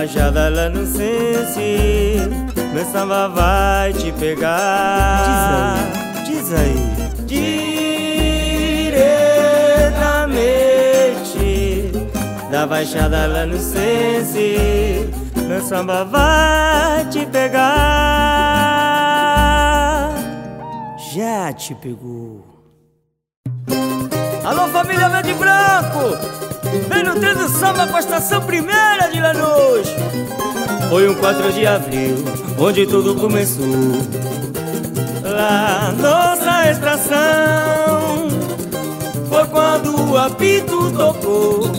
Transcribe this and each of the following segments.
rajada lá no sense, meu samba vai te pegar. Diz aí, diz aí. Diretamente da baixada lá no sense, meu samba vai te pegar. Já te pegou. Alô, família Verde Branco! Vem no trem do samba com a estação primeira de Lanús! Foi um 4 de abril, onde tudo começou. Lá, nossa estação foi quando o apito tocou.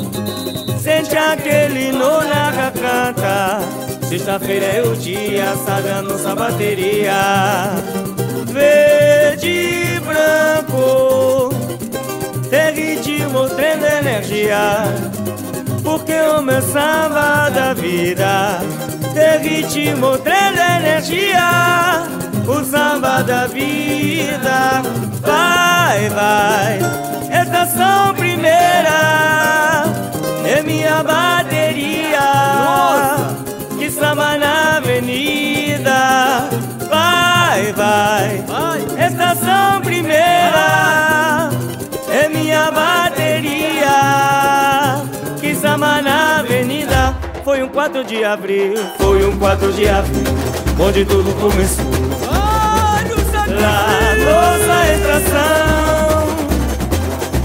Sente aquele nó na garganta. Sexta-feira é o dia, sabe a nossa bateria. Verde e branco tem ritmo, tem energia Porque o meu samba da vida. Tem ritmo, tem energia O samba da vida. Vai, vai Estação primeira É minha bateria. Que samba na avenida. Vai, vai Estação primeira. é minha bateria que samba na avenida. Foi um 4 de abril, foi um 4 de abril, onde tudo começou. Lá nossa estação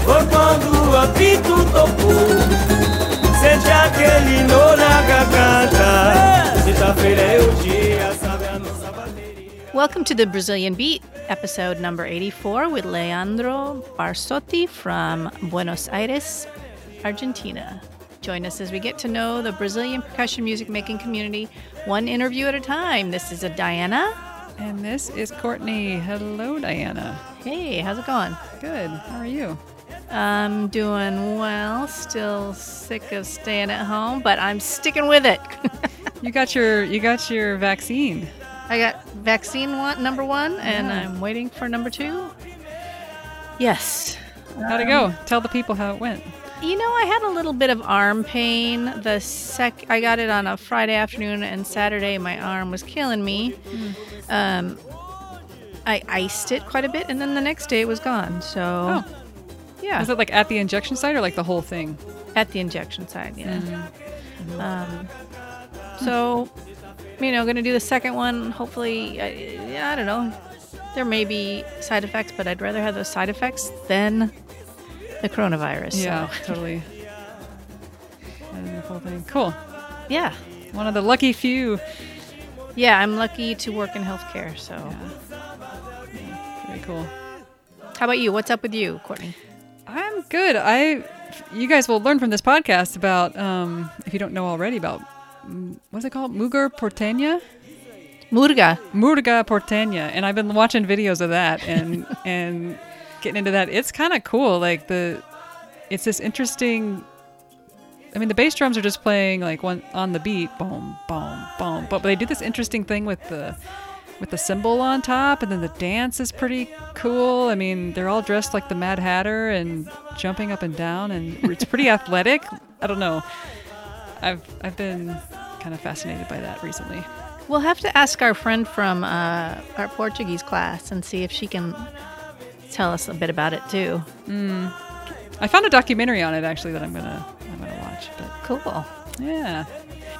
foi quando o apito tocou. Sente aquele nó na garganta. Sexta-feira é o dia, Welcome to the Brazilian Beat, episode number 84 with Leandro Barsotti from Buenos Aires, Argentina. Join us as we get to know the Brazilian percussion music making community one interview at a time. This is a Diana. And this is Courtney. Hello, Diana. Hey, how's it going? Good. How are you? I'm doing well, still sick of staying at home, but I'm sticking with it. You got your you got your vaccine. I got vaccine one, number one, and Yeah. I'm waiting for number two. Yes. How'd it go? Tell the people how it went. You know, I had a little bit of arm pain. The sec I got it on a Friday afternoon, and Saturday my arm was killing me. Um, I iced it quite a bit, and then the next day it was gone. So, Oh. yeah, Was it like at the injection site or like the whole thing? at the injection site, yeah. Um, so, you know, gonna do the second one. Hopefully, I, yeah, I don't know. There may be side effects, but I'd rather have those side effects than the coronavirus. so- Yeah, totally. And the whole thing. Cool. yeah. One of the lucky few. Yeah, I'm lucky to work in healthcare. So, Very cool. how about you? What's up with you, Courtney? I'm good. I you guys will learn from this podcast about um if you don't know already about Mm, what's it called? Muger porteña? Murga. Murga porteña, and I've been watching videos of that and and getting into that. It's kind of cool. Like the, it's this interesting. I mean, the bass drums are just playing like one on the beat, boom, boom, boom. But they do this interesting thing with the with the cymbal on top, and then the dance is pretty cool. I mean, they're all dressed like the Mad Hatter and jumping up and down, and it's pretty athletic. I don't know. I've I've been kind of fascinated by that recently. We'll have to ask our friend from uh, our Portuguese class and see if she can tell us a bit about it too. I found a documentary on it actually that I'm gonna I'm gonna watch. But Cool. yeah,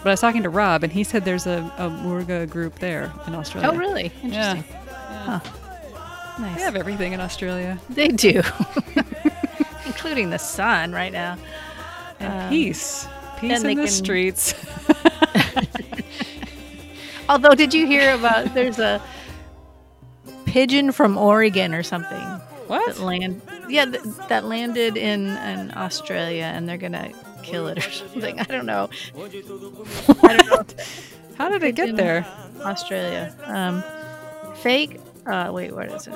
but I was talking to Rob and he said there's a, a Murga group there in Australia. Oh, really? Yeah, Interesting. Huh. Nice. they have everything in Australia They do, including the sun right now. and peace, peace in the can- streets. Although, did you hear about there's a pigeon from Oregon or something what? that land? Yeah, th- that landed in in Australia, and they're gonna kill it or something. I don't know. I don't know. How did it get there? Australia. Um, fake. Uh, wait, what is it?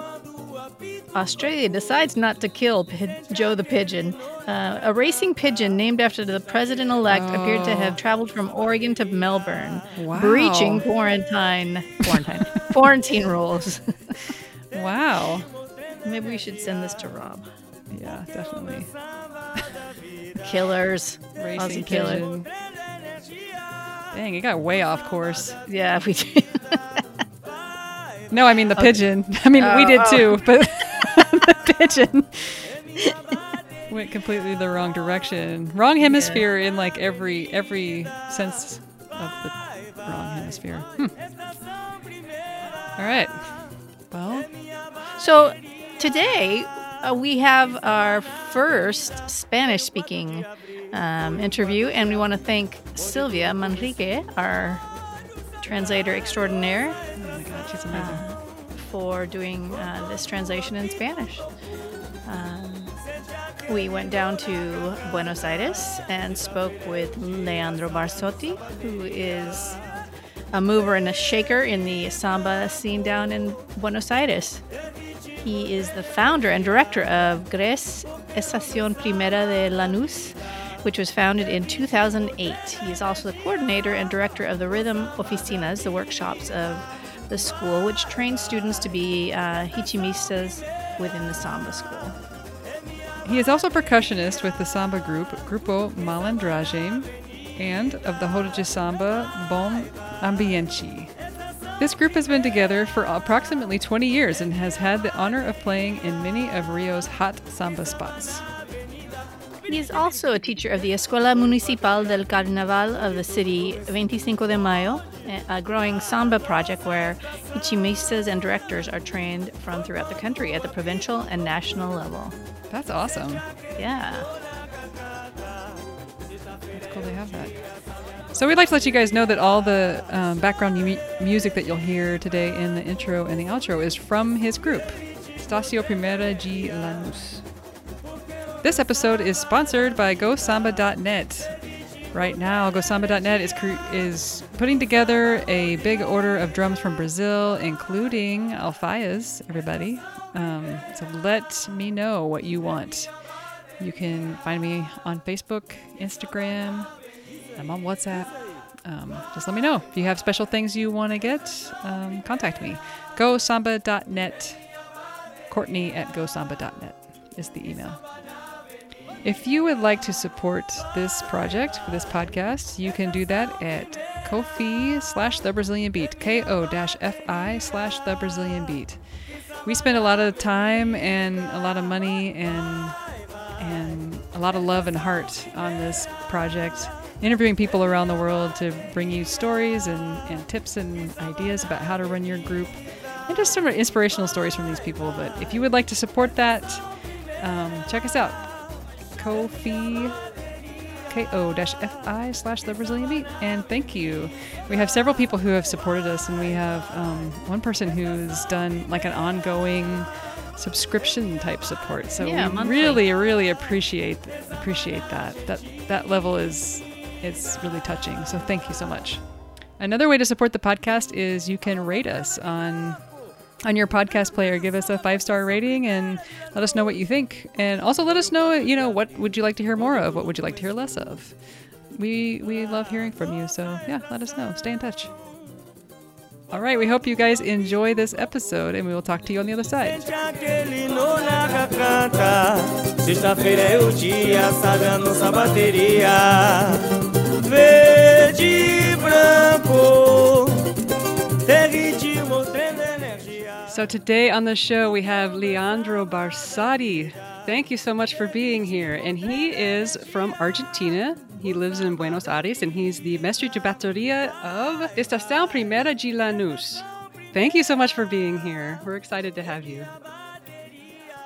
Australia decides not to kill Pi- Joe the pigeon. Uh, a racing pigeon named after the president-elect appeared to have traveled from Oregon to Melbourne, Wow. breaching quarantine quarantine quarantine rules. Wow. Maybe we should send this to Rob. Yeah, definitely. Killers, Racing Aussie killer. pigeon. Dang, it got way off course. Yeah, we did. No, I mean the pigeon. I mean we Oh, did oh. too, but the pigeon went completely the wrong direction. Wrong hemisphere in like every every sense of the wrong hemisphere. Hmm. All right. Well, So today uh, we have our first Spanish speaking um, interview, and we want to thank Sylvia Manrique, our translator extraordinaire, she's amazing. for doing uh, this translation in Spanish. Um, we went down to Buenos Aires and spoke with Leandro Barsotti, who is a mover and a shaker in the samba scene down in Buenos Aires. He is the founder and director of Gres Estación Primera de Lanús, which was founded in 2008. He is also the coordinator and director of the Rhythm Oficinas, the workshops of the school, which trains students to be uh, ritmistas within the samba school. He is also percussionist with the samba group Grupo Malandragem and of the Roda de Samba Bom Ambiente. This group has been together for approximately 20 years and has had the honor of playing in many of Rio's hot samba spots. He is also a teacher of the Escuela Municipal del Carnaval of the city 25 de Mayo, a growing samba project where ritmistas and directors are trained from throughout the country at the provincial and national level. That's awesome. Yeah. It's cool they have that. So we'd like to let you guys know that all the um, background mu- music that you'll hear today in the intro and the outro is from his group, Stacio Primera G Lanús. This episode is sponsored by GoSamba.net. Right now, GoSamba.net is is putting together a big order of drums from Brazil, including alfaias. Everybody, um, so let me know what you want. You can find me on Facebook, Instagram. I'm on WhatsApp. Um, just let me know if you have special things you want to get. Um, contact me. GoSamba.net. Courtney at GoSamba.net is the email. If you would like to support this project for this podcast, you can do that at Ko-fi slash The Brazilian Beat, K-O dash F-I slash The Brazilian Beat. We spend a lot of time and a lot of money and and a lot of love and heart on this project, interviewing people around the world to bring you stories and, and tips and ideas about how to run your group, and just some inspirational stories from these people. But if you would like to support that, um, check us out. Ko-fi, K-O-F-I slash The Brazilian Beat. And thank you. We have several people who have supported us, and we have um, one person who's done like an ongoing subscription type support. So Yeah, we monthly. really, really appreciate appreciate that. That that level is it's really touching. So thank you so much. Another way to support the podcast is you can rate us on on your podcast player. Give us a five star rating and let us know what you think. And also let us know, you know, what would you like to hear more of? What would you like to hear less of? We we love hearing from you. So yeah, let us know. Stay in touch. All right, we hope you guys enjoy this episode, and we will talk to you on the other side. So today on the show we have Leandro Barsotti. Thank you so much for being here. And he is from Argentina. He lives in Buenos Aires and he's the mestre de bateria of Estación Primera de Lanús. Thank you so much for being here. We're excited to have you.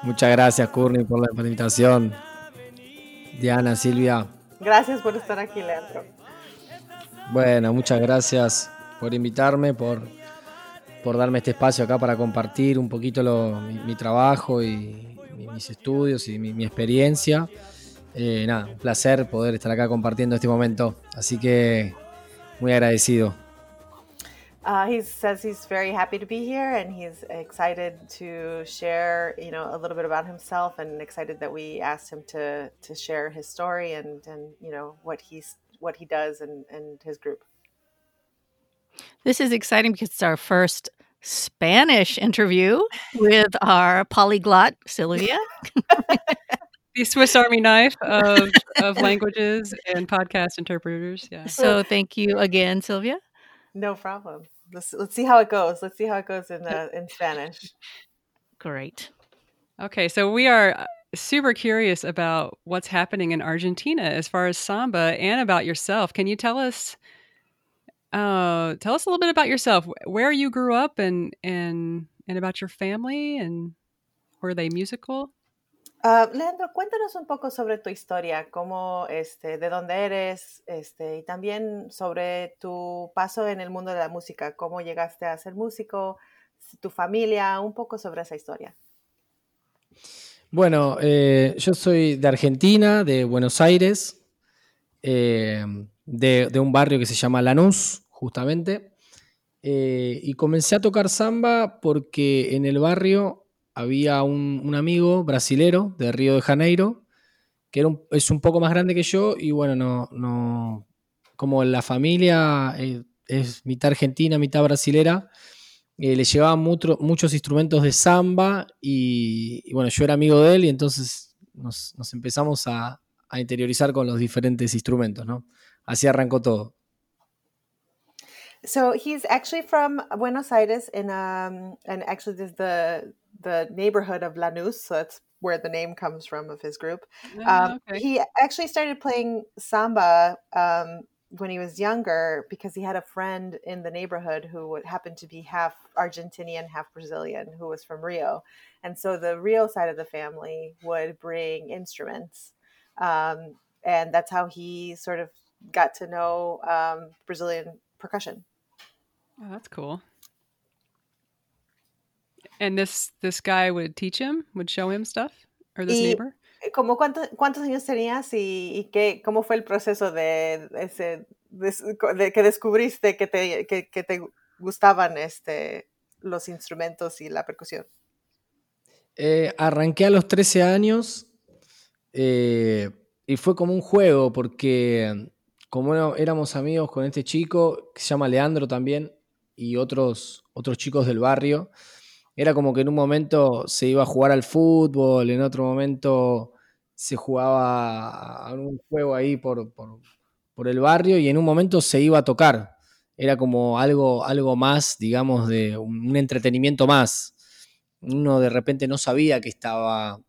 Muchas gracias, Courtney, por la, por la invitación. Diana, Silvia. Gracias por estar aquí, Leandro. Bueno, muchas gracias por invitarme, por, por darme este espacio acá para compartir un poquito lo- mi, mi trabajo y mi- mis estudios y mi, mi experiencia. Eh, nada, un placer poder estar acá compartiendo este momento. Así que muy agradecido. Uh, he says he's very happy to be here and he's excited to share, you know, a little bit about himself and excited that we asked him to to share his story and and you know what he's what he does and and his group. This is exciting because it's our first Spanish interview with our polyglot Sylvia. the Swiss Army knife of, of languages and podcast interpreters. Yeah. So thank you again, Sylvia. No problem. Let's let's see how it goes. Let's see how it goes in uh, in Spanish. Great. Okay, so we are uh, super curious about what's happening in Argentina as far as samba and about yourself. Can you tell us uh, tell us a little bit about yourself, where you grew up and and and about your family and were they musical? Uh, Leandro, cuéntanos un poco sobre tu historia, cómo, este, de dónde eres, este, y también sobre tu paso en el mundo de la música, cómo llegaste a ser músico, tu familia, un poco sobre esa historia. Bueno, eh, yo soy de Argentina, de Buenos Aires, eh, de, de, un barrio que se llama Lanús, justamente, eh, y comencé a tocar samba porque en el barrio había un, amigo brasilero de Río de Janeiro, que era es un poco más grande que yo, y bueno, no, no como la familia eh, es mitad argentina, mitad brasilera, eh, le llevaban muchos instrumentos de samba, y, bueno, yo era amigo de él, y entonces nos, empezamos a, a, interiorizar con los diferentes instrumentos, ¿no? Así arrancó todo. So he's actually from Buenos Aires, in, um, and actually there's the the neighborhood of Lanús. So that's where the name comes from of his group. Oh, um, okay. He actually started playing samba um, when he was younger because he had a friend in the neighborhood who happened to be half Argentinian, half Brazilian, who was from Rio. And so the Rio side of the family would bring instruments. Um, and that's how he sort of got to know um, Brazilian percussion. Oh, that's cool. And this this guy would teach him, would show him stuff, or this y, neighbor. ¿Cómo cuántos, cuántos años tenías y, y qué, cómo fue el proceso de ese de, de que descubriste que te, que, que te gustaban este, los instrumentos y la percusión? Eh, arranqué a los 13 años eh, y fue como un juego porque como éramos amigos con este chico que se llama Leandro también y otros, otros chicos del barrio, era como que en un momento se iba a jugar al fútbol, en otro momento se jugaba a un juego ahí por, por, el barrio y en un momento se iba a tocar. Era como algo, algo más, digamos, de un entretenimiento más. Uno de repente no sabía que estaba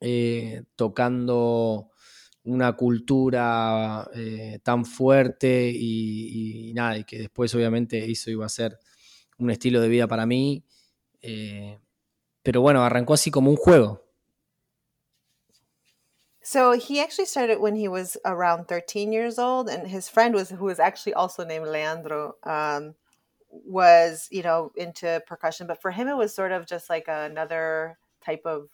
eh, tocando una cultura eh, tan fuerte y, nada, y que después obviamente eso iba a ser un estilo de vida para mí Eh, pero bueno, arrancó así como un juego. So he actually started when he was around 13 years old, and his friend was who was actually also named Leandro. Um, was you know into percussion, but for him it was sort of just like another type of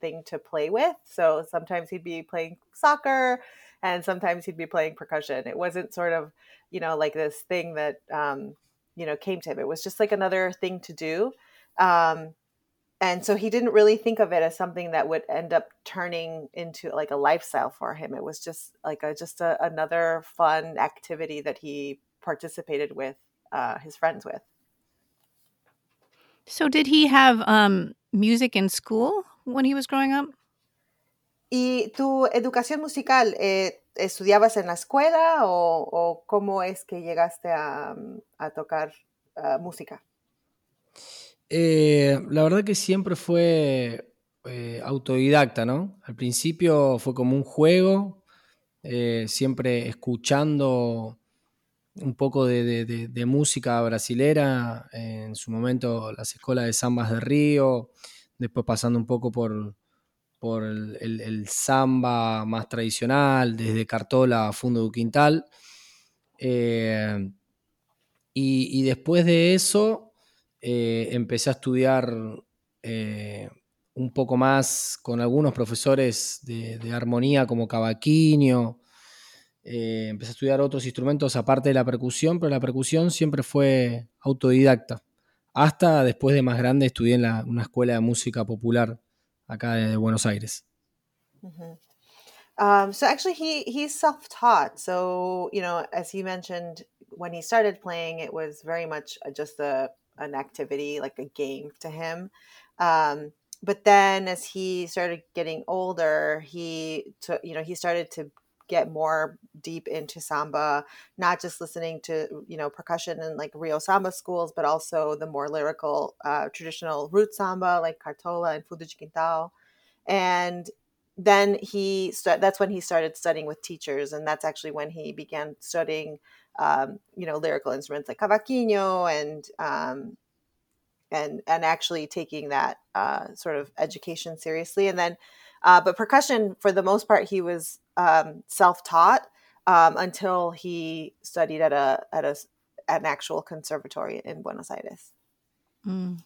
thing to play with. So sometimes he'd be playing soccer, and sometimes he'd be playing percussion. It wasn't sort of you know like this thing that um, you know came to him. It was just like another thing to do. Um, and so he didn't really think of it as something that would end up turning into like a lifestyle for him. It was just like a, just a, another fun activity that he participated with uh, his friends with. So, did he have um, music in school when he was growing up? ¿Y tu educación musical, eh, estudiabas en la escuela o, o, cómo es que llegaste a, a tocar uh, música? Eh, la verdad que siempre fue eh, autodidacta, ¿no? Al principio fue como un juego, eh, siempre escuchando un poco de, música brasilera, en su momento las escuelas de zambas de Río, después pasando un poco por, por el, samba más tradicional, desde Cartola a Fundo du Quintal. y, después de eso eh, empecé a estudiar eh, un poco más con algunos profesores de, armonía como Cavaquinho. Eh, empecé a estudiar otros instrumentos aparte de la percusión, pero la percusión siempre fue autodidacta. Hasta después de más grande estudié en una escuela de música popular acá de, Buenos Aires. Um, so actually, he he's self-taught. So you know, as he mentioned, when he started playing, it was very much just a an activity, like a game to him. Um, but then as he started getting older, he took, you know, he started to get more deep into samba, not just listening to, you know, percussion and like Rio samba schools, but also the more lyrical, uh, traditional root samba like Cartola and Quintal. And then he st- that's when he started studying with teachers and that's actually when he began studying um, you know lyrical instruments like cavaquinho and um, and and actually taking that uh, sort of education seriously and then uh, but percussion for the most part he was um, self-taught um, until he studied at a at a at an actual conservatory in Buenos Aires. Mm.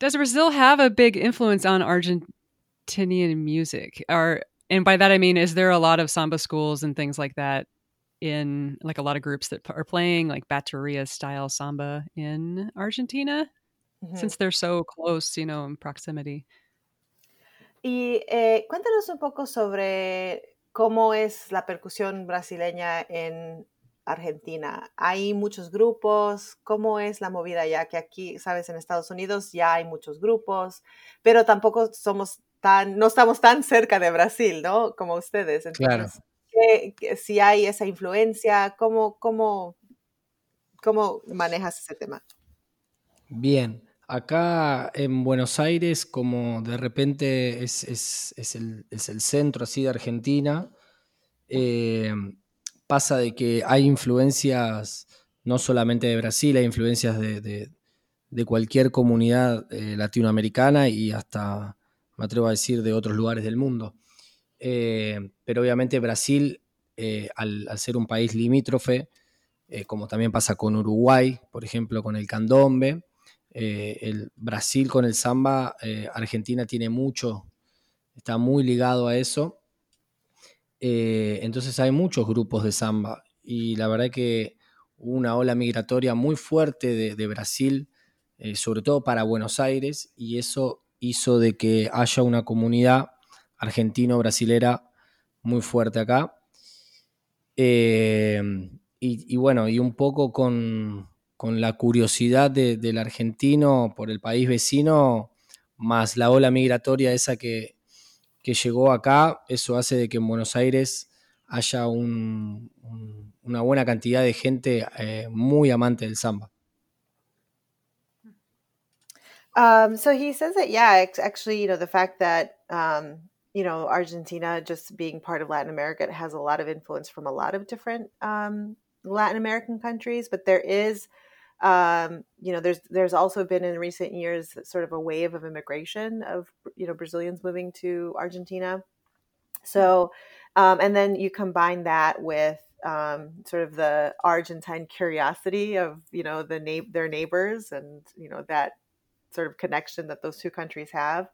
Does Brazil have a big influence on Argentinian music? Are and by that I mean, is there a lot of samba schools and things like that in like a lot of groups that are playing like bateria style samba in Argentina, mm-hmm. since they're so close, you know, in proximity? Y eh, cuéntanos un poco sobre cómo es la percusión brasileña en Argentina. Hay muchos grupos. ¿Cómo es la movida ya que aquí, sabes, en Estados Unidos ya hay muchos grupos, pero tampoco somos no estamos tan cerca de Brasil, ¿no? Como ustedes. Entonces, claro. si hay esa influencia, ¿cómo, cómo, ¿cómo manejas ese tema? Bien, acá en Buenos Aires, como de repente es, el, centro así de Argentina, eh, pasa de que hay influencias no solamente de Brasil, hay influencias de, cualquier comunidad eh, latinoamericana y hasta me atrevo a decir, de otros lugares del mundo. Eh, pero obviamente Brasil, eh, al, ser un país limítrofe, como también pasa con Uruguay, por ejemplo, con el candombe, el Brasil con el samba, Argentina tiene mucho, está muy ligado a eso. entonces hay muchos grupos de samba y la verdad que hubo una ola migratoria muy fuerte de, Brasil, sobre todo para Buenos Aires, y eso hizo de que haya una comunidad argentino-brasilera muy fuerte acá. Eh, y, bueno, y un poco con, la curiosidad del argentino por el país vecino, más la ola migratoria esa que, llegó acá, eso hace de que en Buenos Aires haya una buena cantidad de gente eh, muy amante del samba. Um, so he says that, yeah, actually, you know, the fact that, um, you know, Argentina just being part of Latin America has a lot of influence from a lot of different um, Latin American countries, but there is, um, you know, there's there's also been in recent years sort of a wave of immigration of you know Brazilians moving to Argentina. So, um, and then you combine that with um, sort of the Argentine curiosity of you know the na- their neighbors and you know that sort of connection that those two countries have.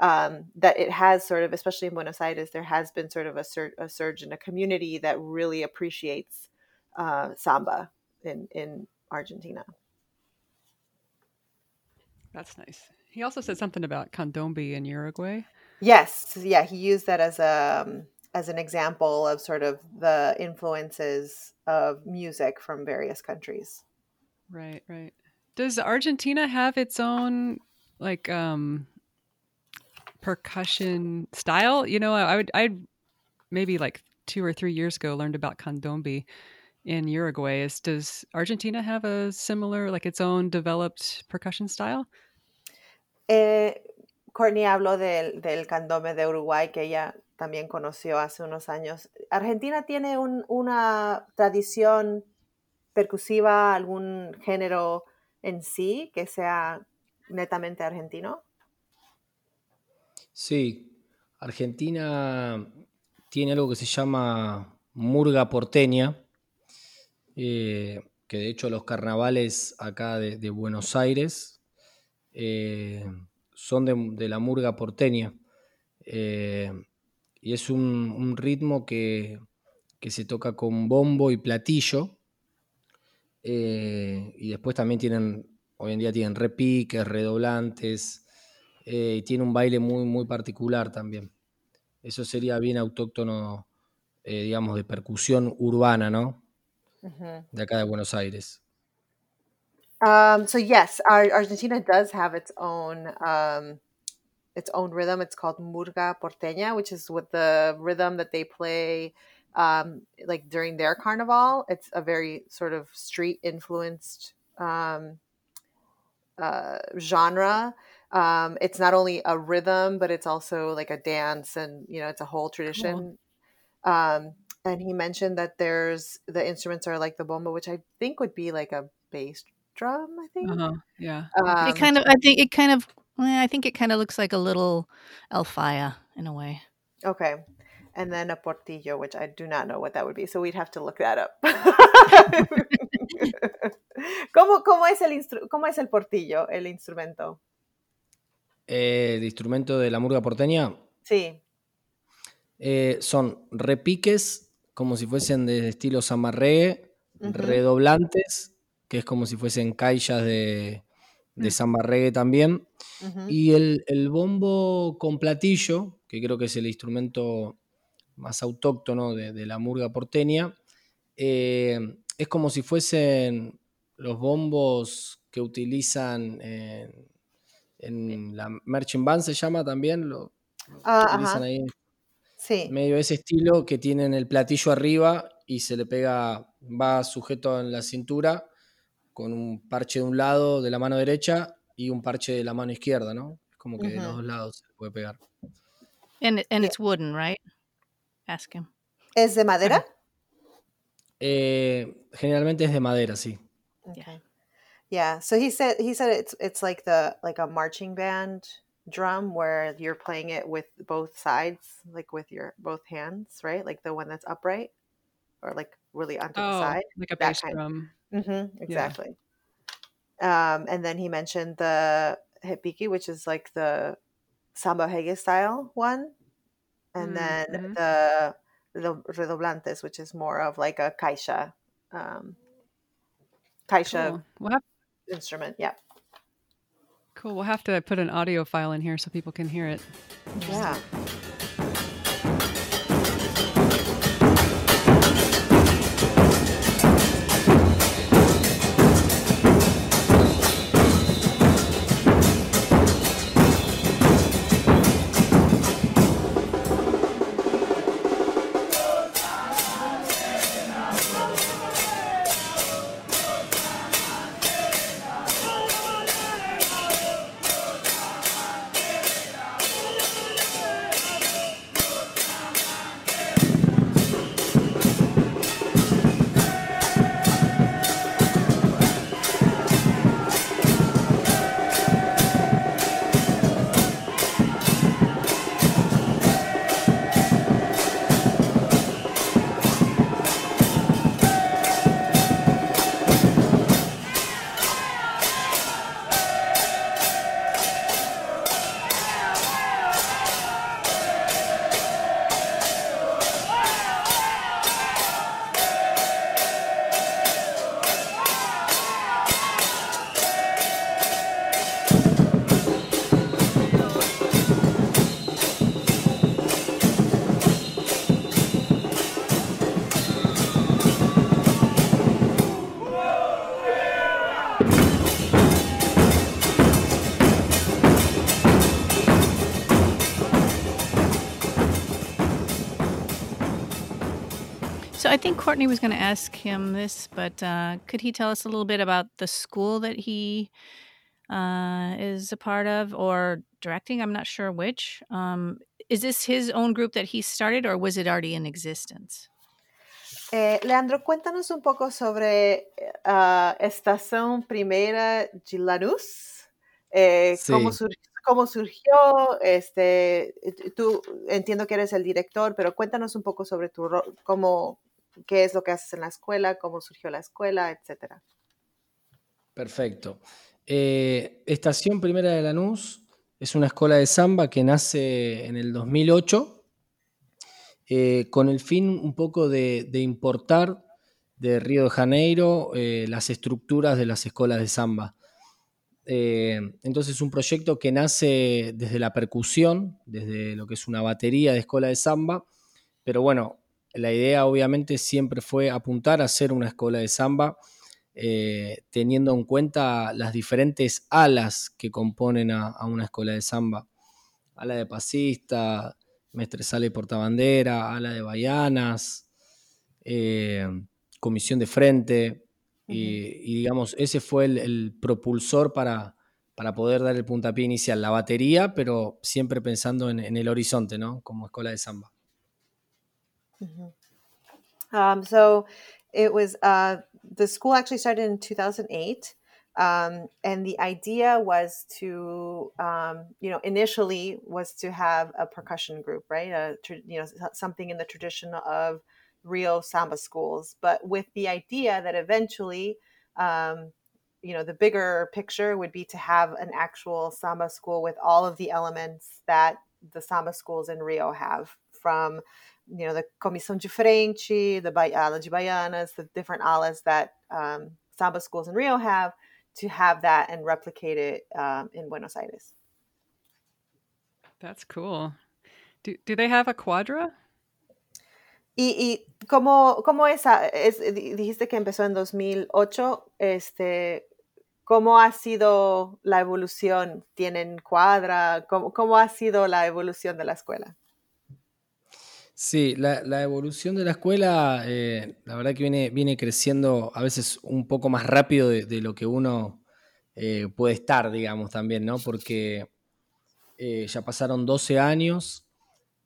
Um, that it has sort of, especially in Buenos Aires, there has been sort of a, sur- a surge in a community that really appreciates uh, samba in in Argentina. That's nice. He also said something about candombe in Uruguay. Yes, yeah, he used that as a um, as an example of sort of the influences of music from various countries. Right, right. Does Argentina have its own like um percussion style? You know, I would I maybe like two or three years ago learned about candombe in Uruguay. Is does Argentina have a similar like its own developed percussion style? Eh, Courtney habló del, del candombe de Uruguay que ella también conoció hace unos años. ¿Argentina tiene un, una tradición percusiva, algún género en sí que sea netamente argentino? Sí, Argentina tiene algo que se llama murga porteña, eh, que de hecho los carnavales acá de, Buenos Aires eh, son de, la murga porteña. Eh, y es un, ritmo que, que, se toca con bombo y platillo, y después también tienen, hoy en día tienen repiques, redoblantes, y tiene un baile muy, muy particular también. Eso sería bien autóctono, digamos, de percusión urbana, ¿no? De acá de Buenos Aires. Um, so yes, our, Argentina does have its own um, its own rhythm. It's called murga porteña, which is with the rhythm that they play um, like during their carnival. It's a very sort of street influenced um, uh, genre. Um, it's not only a rhythm, but it's also like a dance, and you know, it's a whole tradition. Um, and he mentioned that there's the instruments are like the bombo, which I think would be like a bass drum. I think. Uh-huh. Yeah. it kind of. I think it kind of. I think it kind of looks like a little alfaia in a way. Okay. And then a portillo, which I do not know what that would be. So we'd have to look that up. ¿Cómo, cómo, es el instru ¿Cómo es el portillo, el instrumento? Eh, el instrumento de la murga porteña. Sí. Eh, son repiques, como si fuesen de estilo zamarregue, uh -huh. redoblantes, que es como si fuesen caillas de, de samba reggae también. Uh -huh. Y el, el, bombo con platillo, que creo que es el instrumento más autóctono de, de la murga porteña, eh, es como si fuesen los bombos que utilizan en, en la Merchant Band, se llama también, lo, ah, que utilizan ajá. ahí. Sí. Medio ese estilo que tienen el platillo arriba y se le pega, va sujeto en la cintura con un parche de un lado de la mano derecha y un parche de la mano izquierda, ¿no? Es como que Uh de los dos lados se puede pegar. And and it's wooden, right? Ask him. ¿Es de madera? Eh, generalmente es de madera, sí. Okay. Yeah. So he said he said it's it's like the like a marching band drum where you're playing it with both sides, like with your both hands, right? Like the one that's upright or like really onto the Oh, side. like a bass drum. Mm-hmm, exactly. Um, and then he mentioned the repique, which is like the samba reggae style one, and then Mhm. the the redoblantes, which is more of like a caixa, um, caixa Cool. Instrument. Yeah, cool. We'll have to put an audio file in here so people can hear it. yeah. So I think Courtney was going to ask him this, but uh, could he tell us a little bit about the school that he uh, is a part of or directing? I'm not sure which. Um, is this his own group that he started, or was it already in existence? Eh, Leandro, cuéntanos un poco sobre ah, Estación Primera de Lanús. Eh, cómo, Sí. sur- cómo surgió, este, tú entiendo que eres el director, pero cuéntanos un poco sobre tu rol, cómo, qué es lo que haces en la escuela, cómo surgió la escuela, etcétera. Perfecto. Eh, Estación Primera de Lanús es una escuela de samba que nace en el 2008 eh, con el fin un poco de, importar de Río de Janeiro eh, las estructuras de las escuelas de samba. Entonces es un proyecto que nace desde la percusión, desde lo que es una batería de escuela de samba, pero bueno, la idea obviamente siempre fue apuntar a ser una escuela de samba eh, teniendo en cuenta las diferentes alas que componen a, a una escuela de samba. ala de pasista, mestre sale portabandera, ala de baianas, eh, comisión de frente. y, digamos, ese fue el, propulsor para, para, poder dar el puntapié inicial, la batería, pero siempre pensando en, el horizonte, ¿no? Como escuela de samba. Um, so it was uh, the school actually started in 2008. Um, and the idea was to, um, you know, initially was to have a percussion group, right? A, you know, something in the tradition of Rio samba schools, but with the idea that eventually, um, you know, the bigger picture would be to have an actual samba school with all of the elements that the samba schools in Rio have, from you know the Comissão de Frente, the Ala de Baianas, the different alas that um, samba schools in Rio have, to have that and replicate it um, in Buenos Aires. That's cool. Do, do they have a quadra? Y, y ¿cómo, cómo esa, es, dijiste que empezó en 2008, este, ¿cómo ha sido la evolución? ¿Tienen cuadra? ¿Cómo, cómo ha sido la evolución de la escuela? Sí, la, evolución de la escuela, eh, la verdad que viene, viene creciendo a veces un poco más rápido de, lo que uno eh, puede estar, digamos, también, ¿no? Porque eh, ya pasaron 12 años.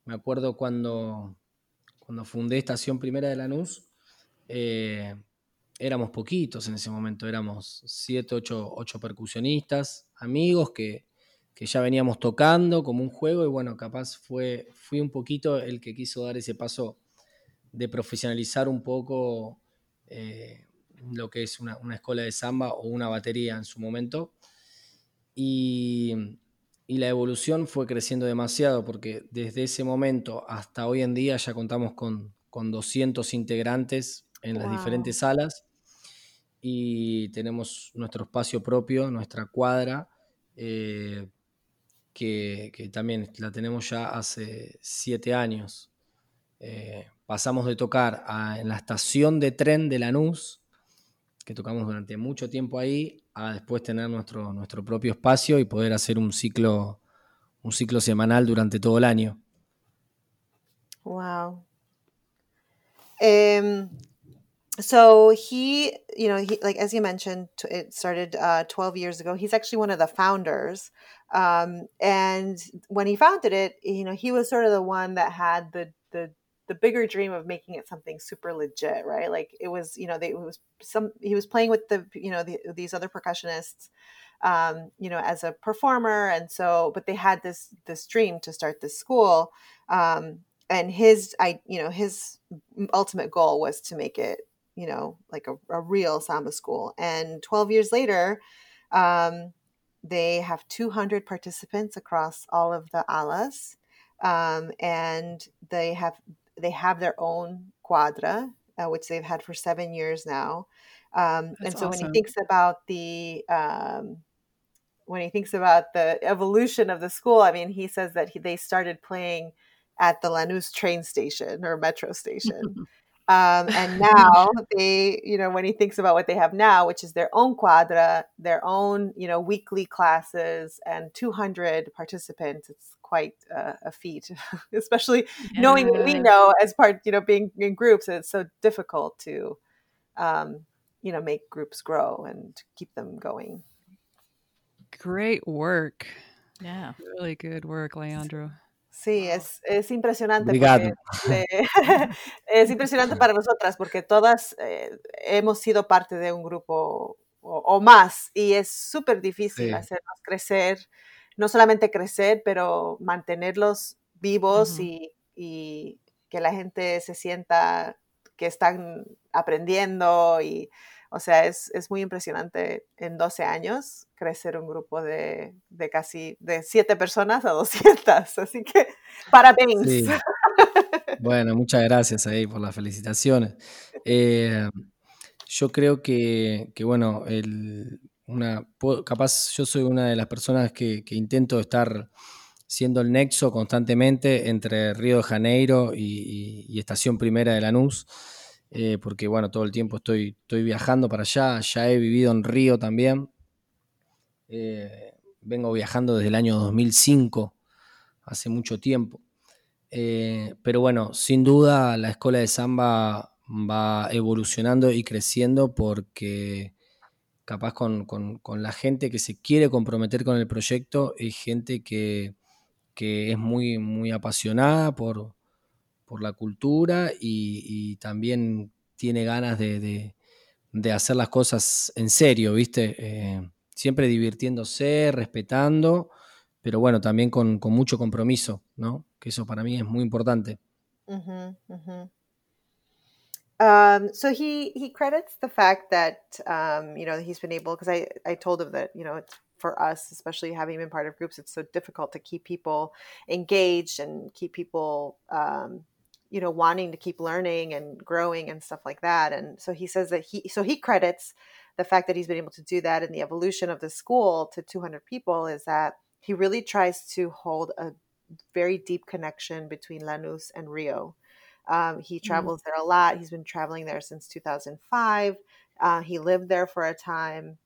Me acuerdo cuando, cuando fundé Estación Primera de Lanús, éramos poquitos en ese momento, éramos 7, 8, 8 percusionistas, amigos que que ya veníamos tocando como un juego y bueno, capaz fue, fui un poquito el que quiso dar ese paso de profesionalizar un poco eh, lo que es una, escuela de samba o una batería en su momento. Y, la evolución fue creciendo demasiado porque desde ese momento hasta hoy en día ya contamos con, con 200 integrantes en las diferentes salas y tenemos nuestro espacio propio, nuestra cuadra. Eh, que, también la tenemos ya hace siete años. Eh, pasamos de tocar en la estación de tren de Lanús, que tocamos durante mucho tiempo ahí, a después tener nuestro, nuestro propio espacio y poder hacer un ciclo, un ciclo semanal durante todo el año. Wow. So he, you know, he, like as you mentioned, it started uh, 12 years ago. He's actually one of the founders. Um, and when he founded it, you know, he was sort of the one that had the the the bigger dream of making it something super legit, right? Like it was, you know, they, it was some he was playing with the, you know, the, these other percussionists, um, you know, as a performer, and so, but they had this this dream to start this school, um, and his, I, you know, his ultimate goal was to make it you know, like a, a real samba school. And 12 years later, um, they have 200 participants across all of the alas, um, and they have they have their own quadra, uh, which they've had for seven years now. Um, and so awesome. when he thinks about the um, when he thinks about the evolution of the school, I mean, he says that he, they started playing at the Lanús train station or metro station. Um, and now they, you know, when he thinks about what they have now, which is their own quadra, their own, you know, weekly classes and 200 participants, it's quite uh, a feat, especially yeah. knowing that we know as part, you know, being in groups, it's so difficult to, um, you know, make groups grow and keep them going. Great work. Yeah. Really good work, Leandro. Sí, es, es impresionante. Porque, es impresionante para nosotras porque todas eh, hemos sido parte de un grupo o, más y es súper difícil hacernos crecer, no solamente crecer, pero mantenerlos vivos y, y, que la gente se sienta que están aprendiendo y o sea, es, es, muy impresionante en 12 años crecer un grupo de, de, casi de 7 personas a 200. Así que parabéns. Sí. Bueno, muchas gracias ahí por las felicitaciones. Eh, yo creo que, que bueno, el, una, capaz yo soy una de las personas que, que, intento estar siendo el nexo constantemente entre Río de Janeiro y, y, y Estación Primera de Lanús. Eh, porque bueno, todo el tiempo estoy, estoy viajando para allá, ya he vivido en Río también. Eh, vengo viajando desde el año 2005 hace mucho tiempo. Eh, pero bueno, sin duda la escuela de samba va evolucionando y creciendo porque capaz con, la gente que se quiere comprometer con el proyecto es gente que, es muy, muy apasionada por, la cultura y, también tiene ganas de, hacer las cosas en serio, ¿viste? Eh, siempre divirtiéndose, respetando, pero bueno, también con, mucho compromiso, ¿no? Que eso para mí es muy importante. Um, so he he credits the fact that um, you know he's been able because I I told him that you know for us especially having been part of groups it's so difficult to keep people engaged and keep people um, you know wanting to keep learning and growing and stuff like that and so he says that he so he credits the fact that he's been able to do that and the evolution of the school to 200 people is that he really tries to hold a very deep connection between Lanús and Rio um, he mm-hmm. travels mm-hmm. there a lot. He's been traveling there since 2005. Uh, he lived there for a time.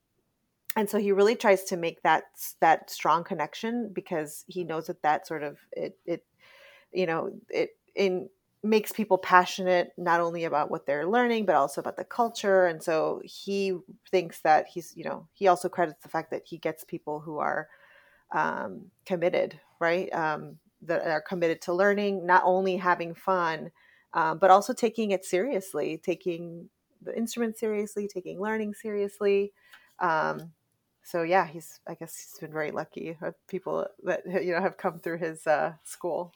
And so he really tries to make that that strong connection because he knows that that sort of it it you know it in makes people passionate not only about what they're learning but also about the culture and so he thinks that he's you know he also credits the fact that he gets people who are um, committed right um, that are committed to learning not only having fun um, but also taking it seriously, taking the instrument seriously, taking learning seriously. Um, so yeah, he's I guess he's been very lucky with people that you know have come through his uh, school.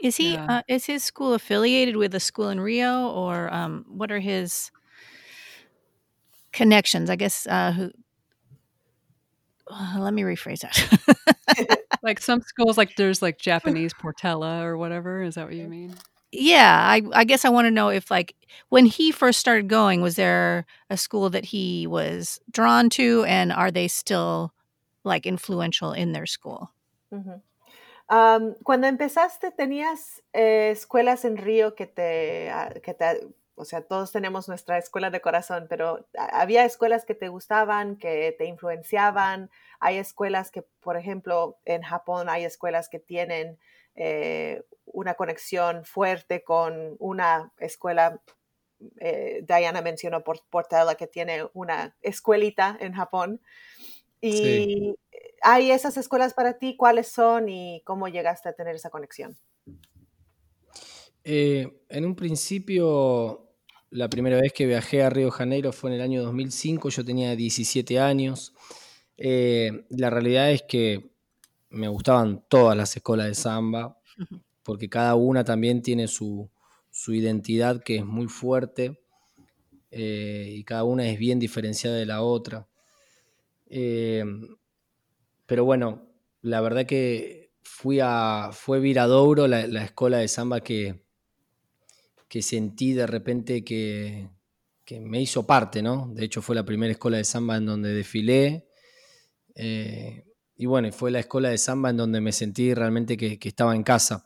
Is he yeah. uh, is his school affiliated with a school in Rio, or um, what are his connections? I guess uh, who. Uh, let me rephrase that. like some schools, like there's like Japanese Portela or whatever. Is that what you mean? yeah, I, I guess I want to know if, like, when he first started going, was there a school that he was drawn to, and are they still like influential in their school? Mm-hmm. Um, cuando empezaste, tenías eh, escuelas en Río que te, ah, que te, o sea, todos tenemos nuestra escuela de corazón, pero había escuelas que te gustaban, que te influenciaban. Hay escuelas que, por ejemplo, en Japón hay escuelas que tienen eh, una conexión fuerte con una escuela. Eh, Diana mencionó por Portela que tiene una escuelita en Japón. Y hay esas escuelas para ti, ¿cuáles son y cómo llegaste a tener esa conexión? Eh, en un principio, la primera vez que viajé a Río Janeiro fue en el año 2005, yo tenía 17 años. la realidad es que me gustaban todas las escuelas de samba, porque cada una también tiene su, identidad que es muy fuerte eh, y cada una es bien diferenciada de la otra. Eh, pero bueno, la verdad que fui a, fue Viradouro, la, la escuela de samba que, que sentí de repente que, me hizo parte, ¿no? De hecho fue la primera escuela de samba en donde desfilé. Eh, y bueno, fue la escuela de samba en donde me sentí realmente que, estaba en casa.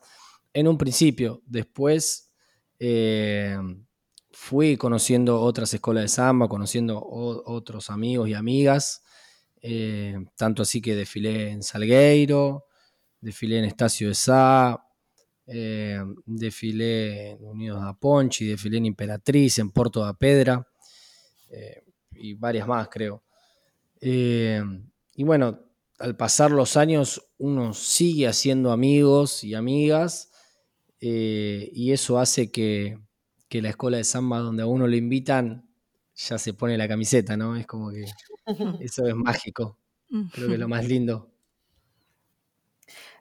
En un principio, después eh, fui conociendo otras escuelas de samba, conociendo otros amigos y amigas, eh, tanto así que desfilé en Salgueiro, desfilé en Estacio de Sá, eh, desfilé en Unidos da Ponchi, desfilé en Imperatriz, en Porto da Pedra y varias más creo. y bueno, al pasar los años uno sigue haciendo amigos y amigas eh, y eso hace que, la escuela de samba donde a uno le invitan ya se pone la camiseta, ¿no? Es como que eso es mágico. Creo que es lo más lindo.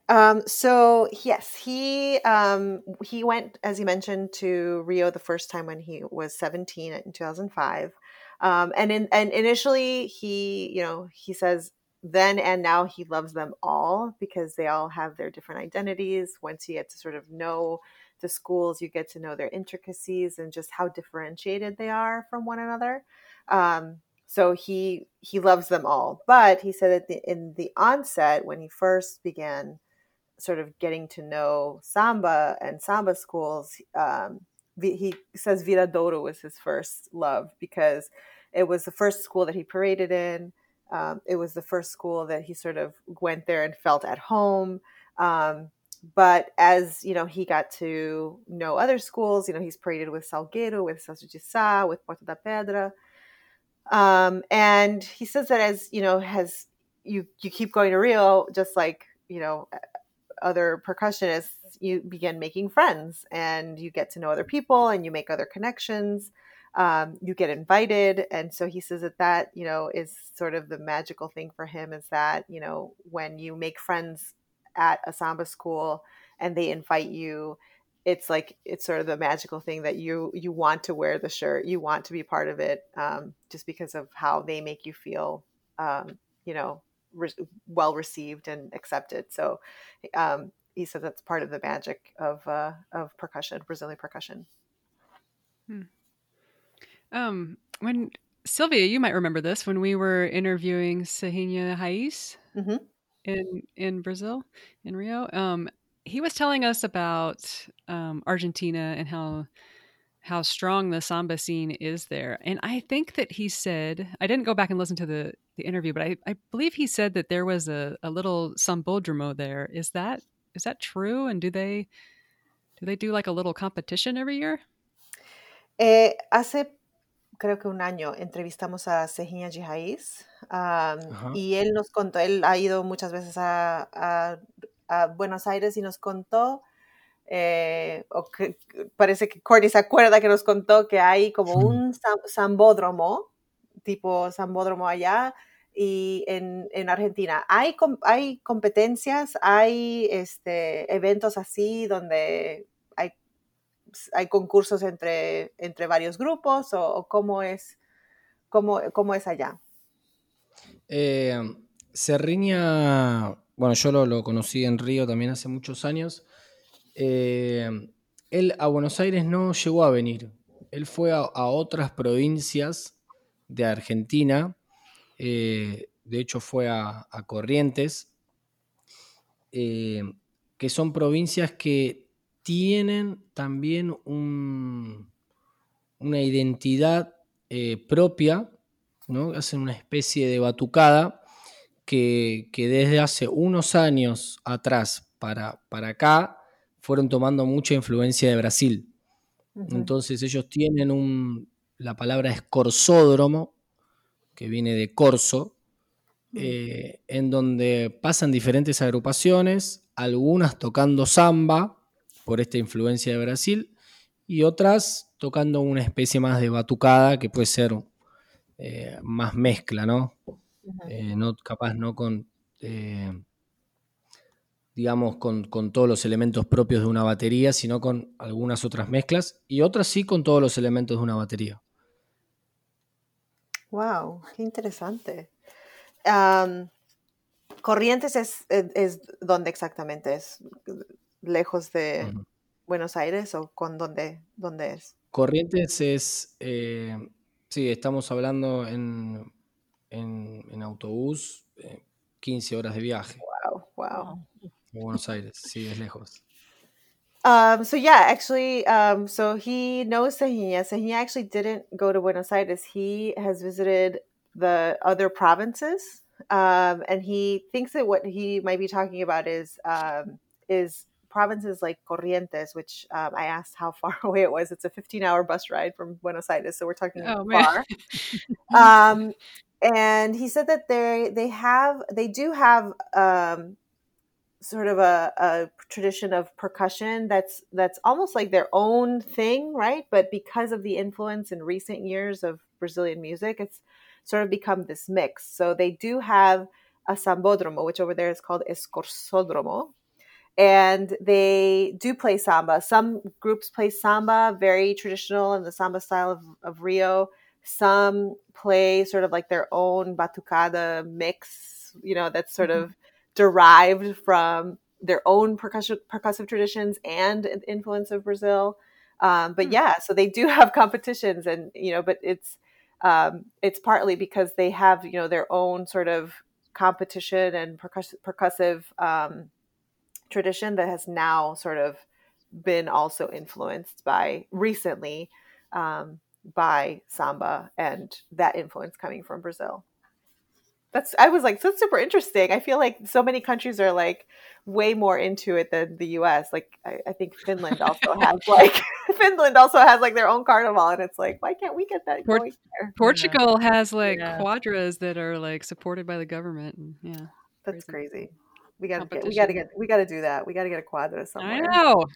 Um, so yes, he um, he went, as you mentioned, to Rio the first time when he was 17 in 2005. Um, and in, and initially he, you know, he says then and now he loves them all because they all have their different identities. Once you get to sort of know the schools, you get to know their intricacies and just how differentiated they are from one another. Um, so he he loves them all. But he said that the, in the onset, when he first began sort of getting to know samba and samba schools, um, he says Viradouro was his first love because it was the first school that he paraded in um, it was the first school that he sort of went there and felt at home. Um, but as you know, he got to know other schools. You know, he's paraded with Salgueiro, with Sasujisa, with Porto da Pedra. Um, and he says that as you know, has you you keep going to Rio, just like you know, other percussionists, you begin making friends and you get to know other people and you make other connections. Um, you get invited, and so he says that that you know is sort of the magical thing for him is that you know when you make friends at a samba school and they invite you it's like it's sort of the magical thing that you you want to wear the shirt you want to be part of it um, just because of how they make you feel um, you know re- well received and accepted so um, he says that's part of the magic of uh, of percussion brazilian percussion hmm. um when sylvia you might remember this when we were interviewing Serrinha Raiz mm-hmm. in in brazil in rio um he was telling us about um, Argentina and how how strong the samba scene is there. And I think that he said I didn't go back and listen to the the interview, but I, I believe he said that there was a, a little sambódromo there. Is that is that true? And do they do they do like a little competition every year? Eh, hace creo que un año entrevistamos a Serrinha de Raiz um, y él nos contó, él ha ido muchas veces a, a a Buenos Aires y nos contó, eh, o que, parece que Courtney se acuerda que nos contó que hay como un sambódromo, tipo sambódromo allá, y en, en Argentina. ¿Hay, ¿Hay competencias, hay este, eventos así donde hay, hay concursos entre, entre varios grupos o, cómo, es, cómo, cómo es allá? Eh, Serriña bueno, yo lo, conocí en Río también hace muchos años. Eh, él a Buenos Aires no llegó a venir. Él fue a, otras provincias de Argentina. Eh, de hecho, fue a, Corrientes. Eh, que son provincias que tienen también una identidad propia, ¿no? hacen una especie de batucada que, desde hace unos años atrás para, para acá fueron tomando mucha influencia de Brasil. Entonces ellos tienen un, la palabra es corsódromo, que viene de corso, eh, en donde pasan diferentes agrupaciones, algunas tocando samba por esta influencia de Brasil y otras tocando una especie más de batucada que puede ser eh, más mezcla, ¿no? Eh, no capaz no con, eh, digamos, con, todos los elementos propios de una batería, sino con algunas otras mezclas y otras sí con todos los elementos de una batería. Wow, qué interesante. Corrientes es, es, donde exactamente es, lejos de Buenos Aires o con dónde, dónde es. Corrientes es, eh, sí, estamos hablando en en, en autobús, eh, 15 horas de viaje. Wow, wow. Buenos Aires, sí, es lejos. Um, so yeah, actually, um, so he knows Serrinha. So he actually didn't go to Buenos Aires. He has visited the other provinces, um, and he thinks that what he might be talking about is um, is provinces like Corrientes, which um, I asked how far away it was. It's a 15 hour bus ride from Buenos Aires, so we're talking oh, far. um, and he said that they they have they do have um, sort of a, a, tradition of percussion that's that's almost like their own thing, right? But because of the influence in recent years of Brazilian music, it's sort of become this mix. So they do have a sambódromo, which over there is called escorsódromo, and they do play samba. Some groups play samba, very traditional in the samba style of, of Rio. Some play sort of like their own batucada mix, you know, that's sort mm-hmm. of derived from their own percussion, percussive traditions and influence of Brazil. Um, but mm-hmm. yeah, so they do have competitions, and you know, but it's um, it's partly because they have you know their own sort of competition and percuss- percussive um, tradition that has now sort of been also influenced by recently um, by samba and that influence coming from Brazil. that's I was like, that's super interesting. I feel like so many countries are like way more into it than the U.S. Like I, I think Finland also has like Finland also has like their own carnival, and it's like, why can't we get that Port- going here? Portugal yeah. has like yeah. quadras that are like supported by the government. And, yeah, that's crazy. crazy. We gotta get, we gotta get, we gotta do that. We gotta get a quadra somewhere. I know.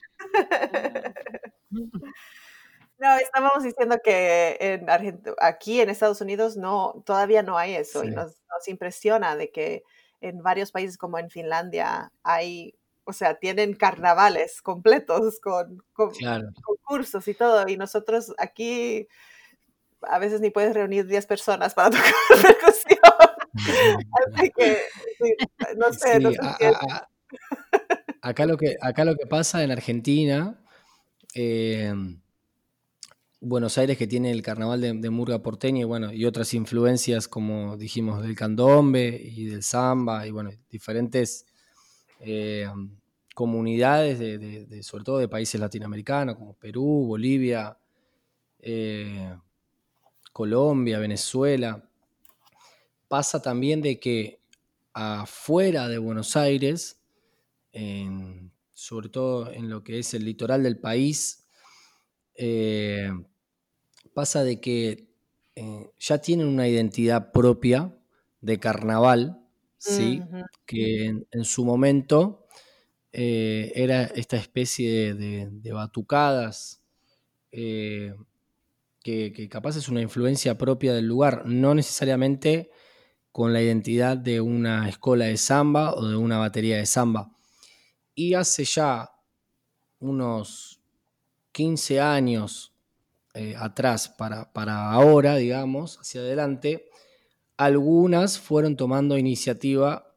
No, estábamos diciendo que en aquí en Estados Unidos no, todavía no hay eso sí. y nos, nos, impresiona de que en varios países como en Finlandia hay, o sea, tienen carnavales completos con, con claro. concursos y todo y nosotros aquí a veces ni puedes reunir 10 personas para tocar percusión. Así que, sí, no sé, sí, no sé a, a, acá, lo que, acá lo que pasa en Argentina... Eh, Buenos Aires que tiene el carnaval de, Murga porteña y, bueno, y otras influencias como dijimos del candombe y del samba y bueno, diferentes eh, comunidades de, sobre todo de países latinoamericanos como Perú, Bolivia, eh, Colombia, Venezuela. Pasa también de que afuera de Buenos Aires, sobre todo en lo que es el litoral del país, eh, pasa de que eh, ya tienen una identidad propia de carnaval, ¿sí? Que en, su momento eh, era esta especie de, batucadas, eh, que, capaz es una influencia propia del lugar, no necesariamente con la identidad de una escuela de samba o de una batería de samba. Y hace ya unos 15 años eh, atrás para, para ahora, digamos, hacia adelante, algunas fueron tomando iniciativa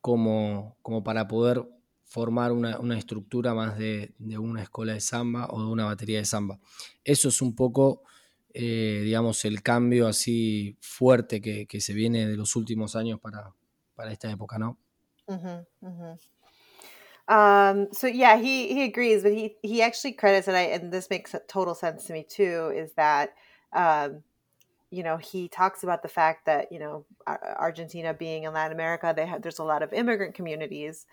como, como para poder formar una, estructura más de, una escuela de samba o de una batería de samba. Eso es un poco, eh, digamos, el cambio así fuerte que, se viene de los últimos años para, para esta época, ¿no? Um, so yeah, he he agrees, but he he actually credits, and I and this makes total sense to me too, is that um, you know he talks about the fact that you know Argentina being in Latin America, they have there's a lot of immigrant communities,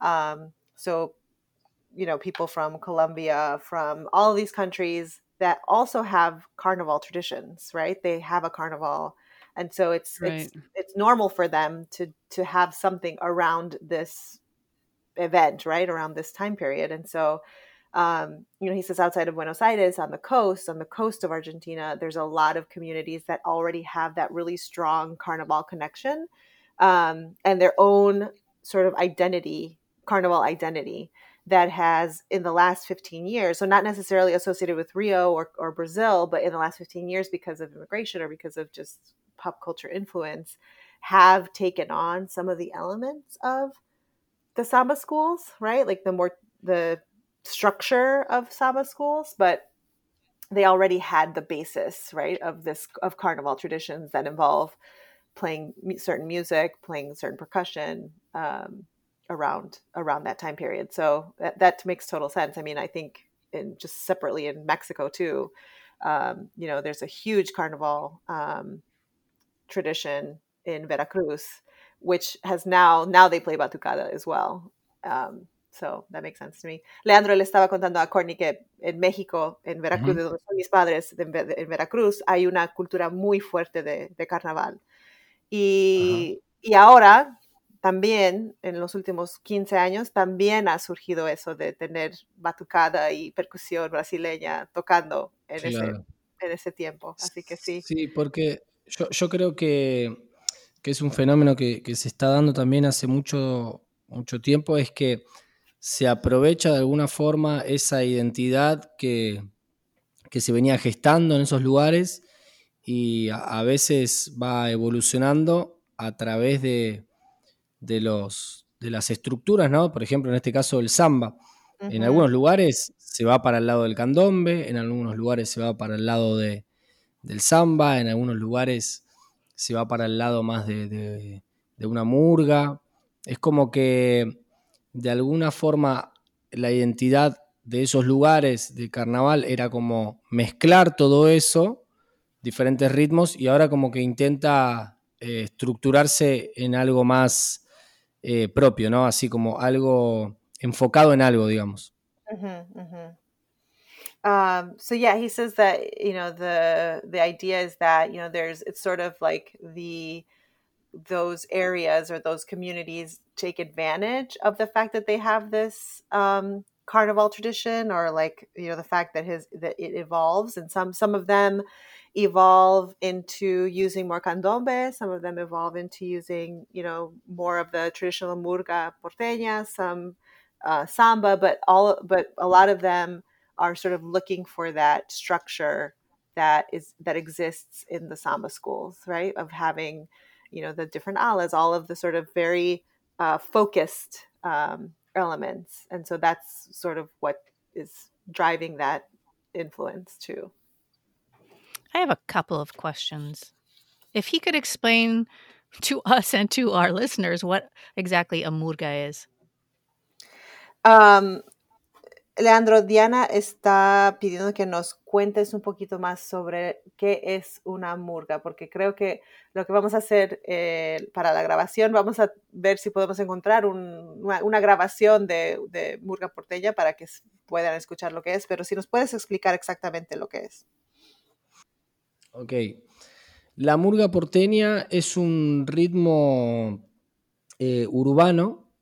um, so you know people from Colombia, from all these countries that also have carnival traditions, right? They have a carnival and so it's right. it's it's normal for them to to have something around this event right around this time period. And so um, you know he says outside of buenos aires on the coast on the coast of argentina there's a lot of communities that already have that really strong carnival connection um, and their own sort of identity carnival identity that has in the last 15 years so not necessarily associated with rio or, or brazil but in the last 15 years because of immigration or because of just pop culture influence have taken on some of the elements of the samba schools, right? Like the more the structure of samba schools, but they already had the basis, right, of this of carnival traditions that involve playing certain music, playing certain percussion um, around around that time period. So that, that makes total sense. I mean, I think in just separately in Mexico too, um, you know, there's a huge carnival um, tradition in Veracruz which has now now they play batucada as well. Um, so that makes sense to me. Leandro le estaba contando a Corny que en México, en Veracruz, uh -huh. de donde son mis padres, de, de, en Veracruz, hay una cultura muy fuerte de, de carnaval. Y, uh -huh. y, ahora también, en los últimos 15 años, también ha surgido eso de tener batucada y percusión brasileña tocando en, claro. ese, en ese tiempo. Así que sí. Sí, porque yo, yo creo que que es un fenómeno que, se está dando también hace mucho, mucho tiempo, es que se aprovecha de alguna forma esa identidad que, que se venía gestando en esos lugares y a, veces va evolucionando a través de, de, los, de las estructuras, ¿no? Por ejemplo, en este caso el samba. En algunos lugares se va para el lado del candombe, en algunos lugares se va para el lado de, del samba, en algunos lugares se va para el lado más de, una murga. Es como que de alguna forma la identidad de esos lugares de carnaval era como mezclar todo eso, diferentes ritmos, y ahora como que intenta eh, estructurarse en algo más eh, propio, ¿no? Así como algo enfocado en algo, digamos. Um, so yeah, he says that you know the the idea is that you know there's it's sort of like the those areas or those communities take advantage of the fact that they have this um, carnival tradition or like you know the fact that his that it evolves and some some of them evolve into using more candombe some of them evolve into using you know more of the traditional murga porteña some uh, samba but all but a lot of them are sort of looking for that structure that is that exists in the samba schools right of having you know the different alas all of the sort of very uh, focused um, elements and so that's sort of what is driving that influence too I have a couple of questions. If he could explain to us and to our listeners what exactly a murga is. Um, Leandro, Diana está pidiendo que nos cuentes un poquito más sobre qué es una murga, porque creo que lo que vamos a hacer eh, para la grabación, vamos a ver si podemos encontrar un, una, grabación de, de, murga porteña para que puedan escuchar lo que es, pero si nos puedes explicar exactamente lo que es. Ok. La murga porteña es un ritmo eh, urbano,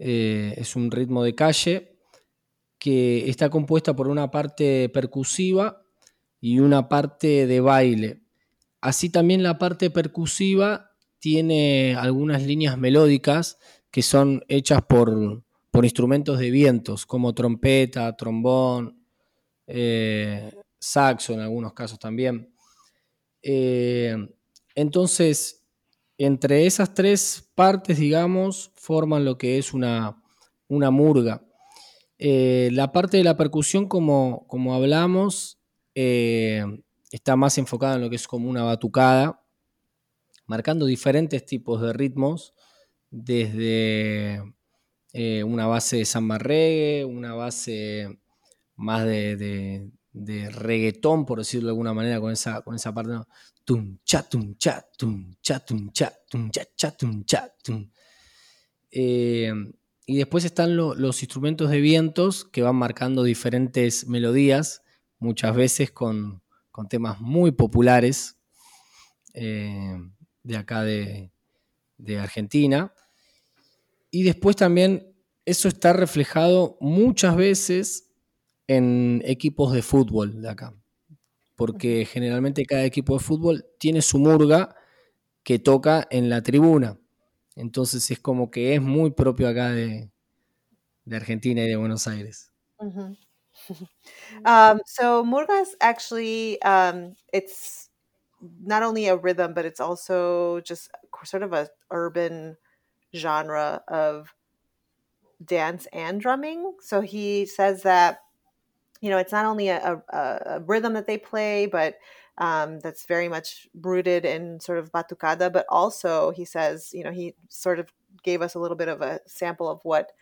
eh, es un ritmo de calle que está compuesta por una parte percusiva y una parte de baile. Así también la parte percusiva tiene algunas líneas melódicas que son hechas por, por instrumentos de vientos, como trompeta, trombón, eh, saxo en algunos casos también. Eh, entonces, entre esas tres partes, digamos, forman lo que es una, una murga. Eh, la parte de la percusión, como, como hablamos, eh, está más enfocada en lo que es como una batucada, marcando diferentes tipos de ritmos, desde eh, una base de samba reggae, una base más de, de, reggaetón, por decirlo de alguna manera, con esa, con esa parte. Tum, cha, tum, cha, tum, cha, tum, cha, tum, cha, cha, tum, cha, tum. Y después están los instrumentos de vientos que van marcando diferentes melodías, muchas veces con, temas muy populares eh, de acá de, Argentina. Y después también eso está reflejado muchas veces en equipos de fútbol de acá. Porque generalmente cada equipo de fútbol tiene su murga que toca en la tribuna. Entonces es como que es muy propio acá de, de Argentina y de Buenos Aires. Mm-hmm. um, so murgas actually, um, it's not only a rhythm, but it's also just sort of a urban genre of dance and drumming. So he says that you know it's not only a, a, a rhythm that they play, but um, that's very much rooted in sort of batucada, but also he says, you know, he sort of gave us a little bit of a sample of what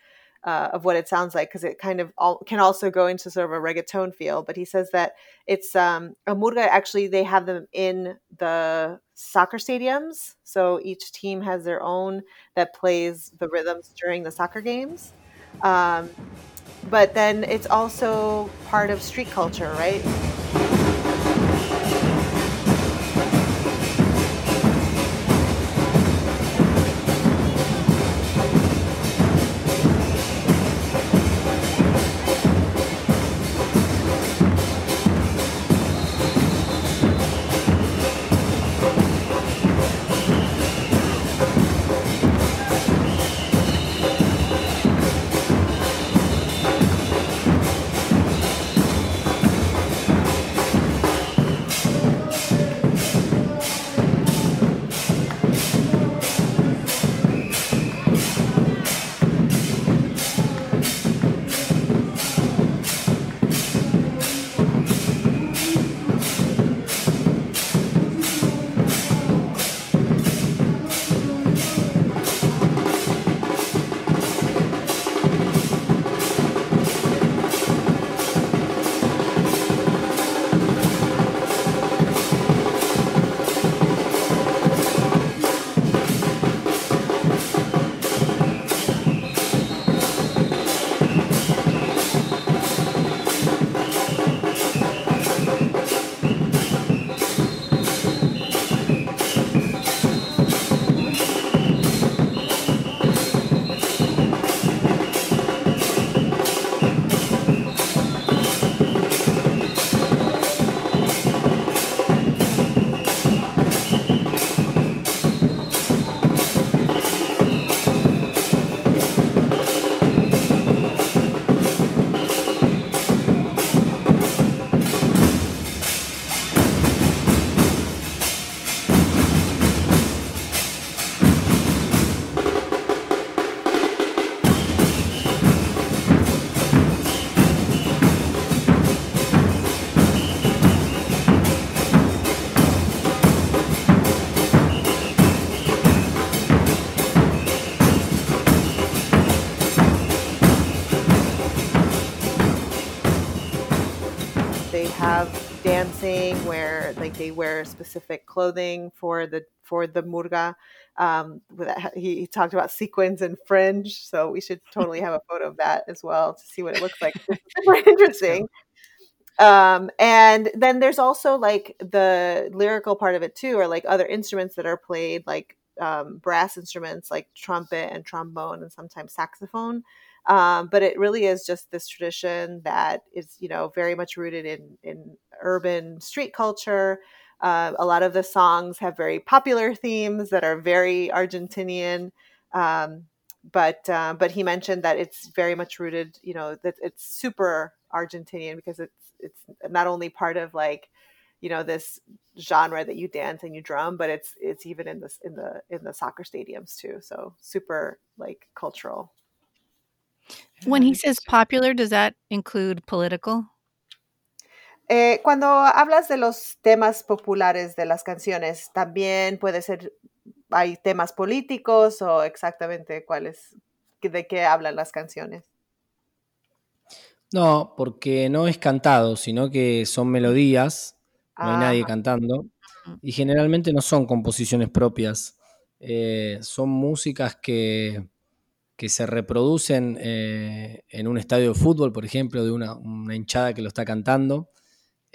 uh, of what it sounds like because it kind of all, can also go into sort of a reggaeton feel. But he says that it's um, a murga. Actually, they have them in the soccer stadiums, so each team has their own that plays the rhythms during the soccer games. Um, but then it's also part of street culture, right? Dancing where like they wear specific clothing for the for the murga. Um, he, he, talked about sequins and fringe, so we should totally have a photo of that as well to see what it looks like. super interesting. Um, and then there's also like the lyrical part of it too, or like other instruments that are played, like um, brass instruments like trumpet and trombone and sometimes saxophone. Um, but it really is just this tradition that is, you know, very much rooted in in urban street culture. Uh, a lot of the songs have very popular themes that are very Argentinian. Um, but uh, but he mentioned that it's very much rooted, you know, that it's super Argentinian because it's it's not only part of like you know this genre that you dance and you drum but it's it's even in this in the in the soccer stadiums too so super like cultural when he says popular does that include political eh, cuando hablas de los temas populares de las canciones también puede ser hay temas políticos o exactamente cuáles de qué hablan las canciones no, porque no es cantado, sino que son melodías, no hay nadie cantando, y generalmente no son composiciones propias, eh, son músicas que, que se reproducen eh, en un estadio de fútbol, por ejemplo, de una, hinchada que lo está cantando,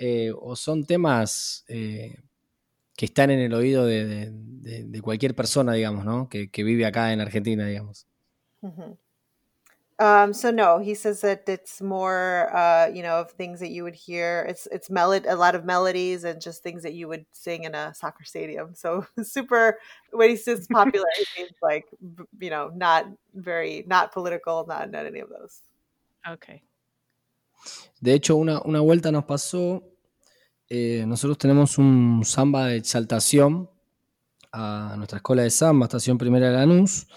eh, o son temas que están en el oído de, cualquier persona, digamos, ¿no? que, vive acá en Argentina, digamos. Um, so no, he says that it's more, uh, you know, of things that you would hear. It's it's melod a lot of melodies and just things that you would sing in a soccer stadium. So super. When he says popular, it means like you know, not very, not political, not not any of those. Okay. De hecho, una, una vuelta nos pasó. Eh, nosotros tenemos un samba de exaltación a nuestra escuela de samba, estación primera de Lanús.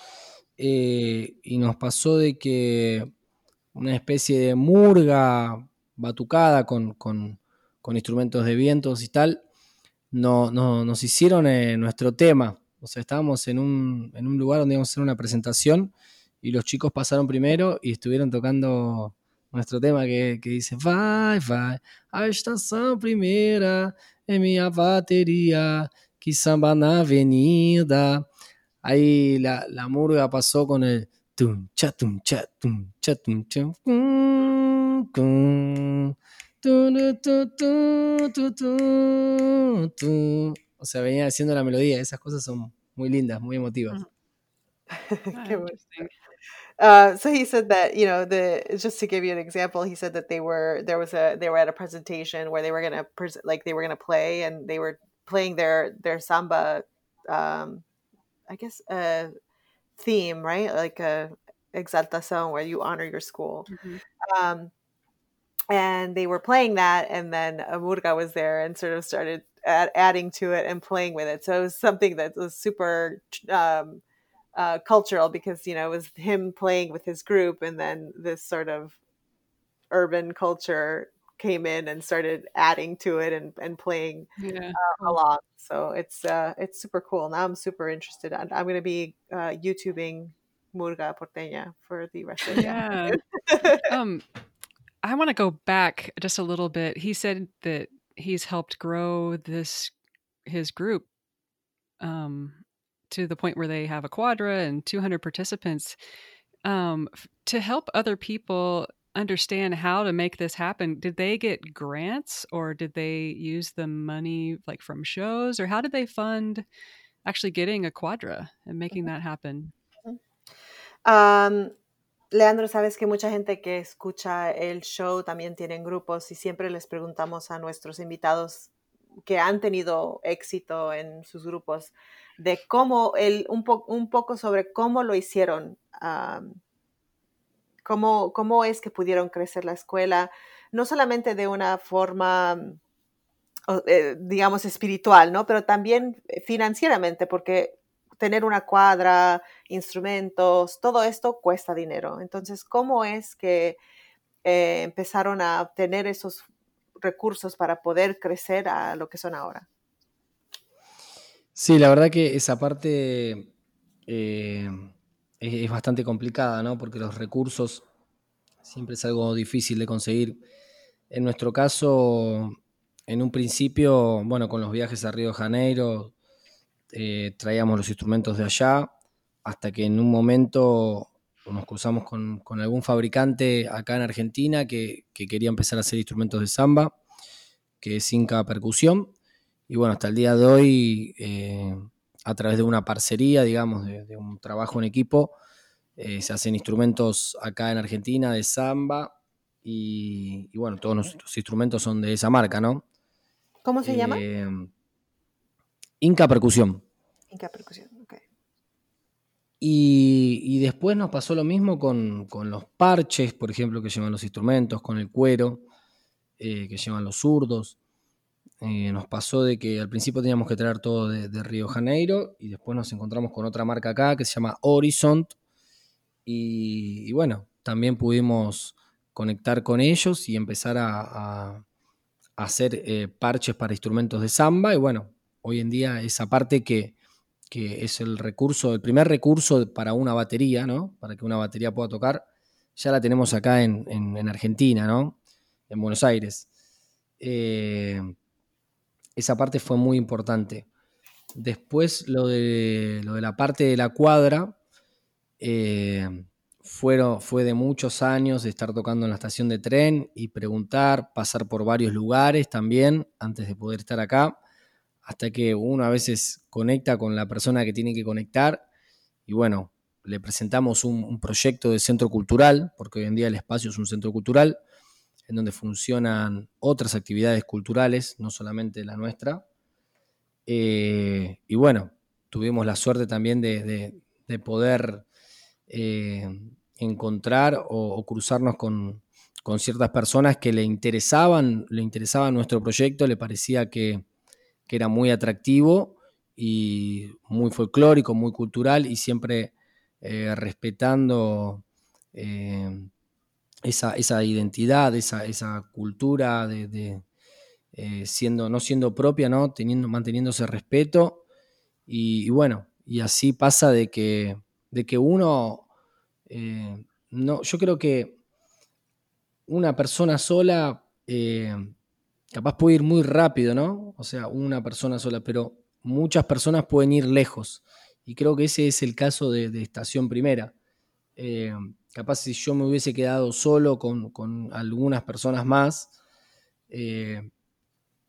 Eh, y nos pasó de que una especie de murga batucada con, instrumentos de vientos y tal, no, nos hicieron eh, nuestro tema. O sea, estábamos en un, lugar donde íbamos a hacer una presentación y los chicos pasaron primero y estuvieron tocando nuestro tema que, dice Vai, vai, a estación primera en mi batería, que samba na avenida. Ahí la, la murga pasó con el tum cha tum cha tum cha tum cha o sea, venía haciendo la melodía. Esas cosas son muy lindas, muy emotivas. Uh, so he said that you know the just to give you an example, he said that they were there was a they were at a presentation where they were gonna pres- like they were gonna play and they were playing their their samba um, I guess a theme, right? Like a exaltación where you honor your school. Mm-hmm. Um, and they were playing that, and then a murga was there and sort of started add, adding to it and playing with it. So it was something that was super um, uh, cultural because you know it was him playing with his group, and then this sort of urban culture came in and started adding to it and, and playing yeah. uh, along. So it's uh, it's super cool. Now I'm super interested. I'm, I'm going to be uh, YouTubing Murga Porteña for the rest of the yeah. um, I want to go back just a little bit. He said that he's helped grow this his group um, to the point where they have a quadra and 200 participants. Um, to help other people understand how to make this happen did they get grants or did they use the money like from shows? Or how did they fund actually getting a quadra and making that happen? Um, Leandro, sabes que mucha gente que escucha el show también tienen grupos y siempre les preguntamos a nuestros invitados que han tenido éxito en sus grupos de cómo el, un, po un poco sobre cómo lo hicieron cómo, cómo es que pudieron crecer la escuela, no solamente de una forma, eh, digamos, espiritual, ¿no? Pero también financieramente, porque tener una cuadra, instrumentos, todo esto cuesta dinero. Entonces, ¿cómo es que eh, empezaron a obtener esos recursos para poder crecer a lo que son ahora? Sí, la verdad que esa parte es, bastante complicada, ¿no? Porque los recursos siempre es algo difícil de conseguir. En nuestro caso, en un principio, bueno, con los viajes a Río de Janeiro, eh, traíamos los instrumentos de allá, hasta que en un momento nos cruzamos con, algún fabricante acá en Argentina que, quería empezar a hacer instrumentos de samba, que es Inca Percusión. Y bueno, hasta el día de hoy, eh, a través de una parcería, digamos, de, un trabajo en equipo, eh, se hacen instrumentos acá en Argentina de samba y, bueno, todos nuestros instrumentos son de esa marca, ¿no? ¿Cómo se llama? Eh, Inca Percusión. Inca Percusión, ok. Y, después nos pasó lo mismo con, los parches, por ejemplo, que llevan los instrumentos, con el cuero, eh, que llevan los zurdos. Eh, nos pasó de que al principio teníamos que traer todo de, Río Janeiro y después nos encontramos con otra marca acá que se llama Horizont. Y, bueno, también pudimos conectar con ellos y empezar a, hacer eh, parches para instrumentos de samba. Y bueno, hoy en día esa parte que, que es el recurso, el primer recurso para una batería, ¿no? Para que una batería pueda tocar, ya la tenemos acá en, Argentina, ¿no? En Buenos Aires. Eh, esa parte fue muy importante. Después lo de, lo de la parte de la cuadra, eh, fueron, fue de muchos años de estar tocando en la estación de tren y preguntar, pasar por varios lugares también antes de poder estar acá hasta que uno a veces conecta con la persona que tiene que conectar y bueno, le presentamos un, proyecto de centro cultural, porque hoy en día el espacio es un centro cultural, en donde funcionan otras actividades culturales, no solamente la nuestra. Eh, y bueno, tuvimos la suerte también de, poder eh, encontrar o, cruzarnos con, con, ciertas personas que le interesaban, le interesaba nuestro proyecto, le parecía que, que era muy atractivo y muy folclórico, muy cultural y siempre eh, respetando esa, identidad, esa, esa cultura de, eh, siendo, no siendo propia, ¿no? Teniendo, manteniendo ese respeto. Y, bueno, y así pasa de que, de que uno, no, yo creo que una persona sola capaz puede ir muy rápido, ¿no? O sea, una persona sola, pero muchas personas pueden ir lejos. Y creo que ese es el caso de, Estación Primera. Capaz si yo me hubiese quedado solo con, algunas personas más, eh,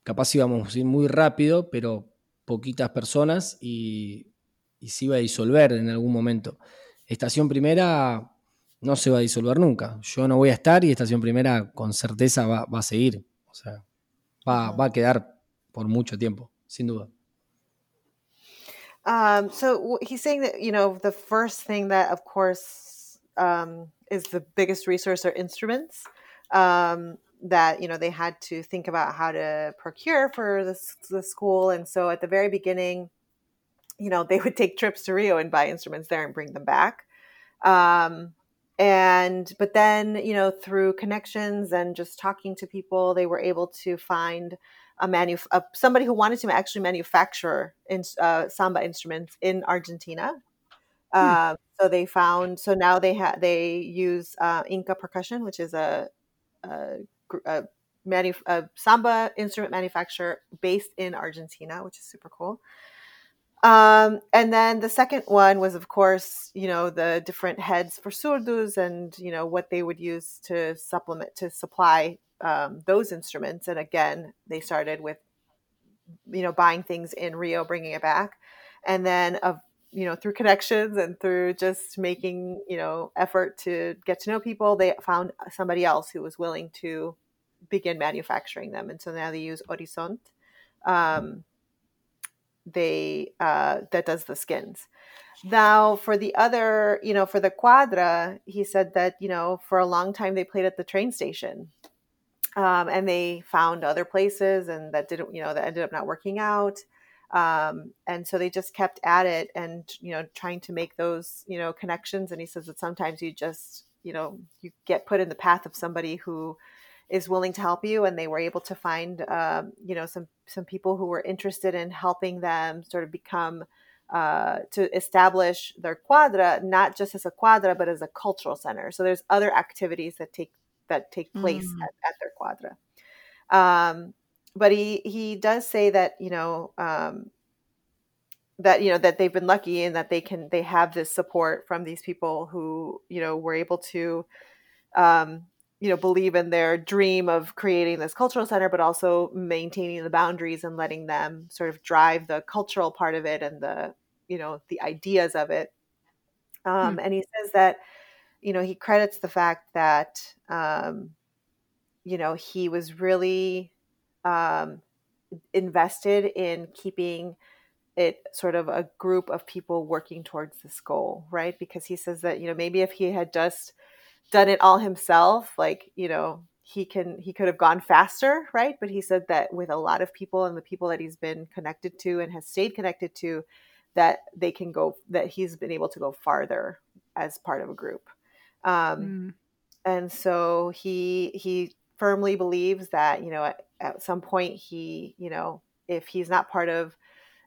capaz íbamos a ir muy rápido, pero poquitas personas y, se iba a disolver en algún momento. Estación Primera no se va a disolver nunca. Yo no voy a estar y Estación Primera con certeza va, va a seguir. O sea, va, va a quedar por mucho tiempo, sin duda. Um, so he's saying that you know the first thing that, of course, um, is the biggest resource are instruments. Um, that you know they had to think about how to procure for the, the school, and so at the very beginning, you know they would take trips to Rio and buy instruments there and bring them back. Um, and but then you know through connections and just talking to people they were able to find a manu a, somebody who wanted to actually manufacture in, uh, samba instruments in argentina uh, so they found so now they have they use uh, inca percussion which is a, a, a, manu- a samba instrument manufacturer based in argentina which is super cool um, and then the second one was, of course, you know, the different heads for surdos and, you know, what they would use to supplement, to supply um, those instruments. And again, they started with, you know, buying things in Rio, bringing it back. And then, of, you know, through connections and through just making, you know, effort to get to know people, they found somebody else who was willing to begin manufacturing them. And so now they use Horizont. Um, they uh, that does the skins. Now, for the other, you know, for the quadra, he said that you know for a long time they played at the train station, um, and they found other places, and that didn't, you know, that ended up not working out. Um, and so they just kept at it, and you know, trying to make those, you know, connections. And he says that sometimes you just, you know, you get put in the path of somebody who is willing to help you and they were able to find um, you know some some people who were interested in helping them sort of become uh, to establish their quadra not just as a quadra but as a cultural center so there's other activities that take that take place mm. at, at, their quadra Um, but he he does say that you know um, that you know that they've been lucky and that they can they have this support from these people who you know were able to um, you know believe in their dream of creating this cultural center but also maintaining the boundaries and letting them sort of drive the cultural part of it and the you know the ideas of it um, hmm. and he says that you know he credits the fact that um, you know he was really um, invested in keeping it sort of a group of people working towards this goal, right? Because he says that, you know, maybe if he had just done it all himself, like, you know, he can he could have gone faster, right? But he said that with a lot of people and the people that he's been connected to and has stayed connected to, that they can go that he's been able to go farther as part of a group. Um, mm. and so he he firmly believes that, you know, at, at some point he, you know, if he's not part of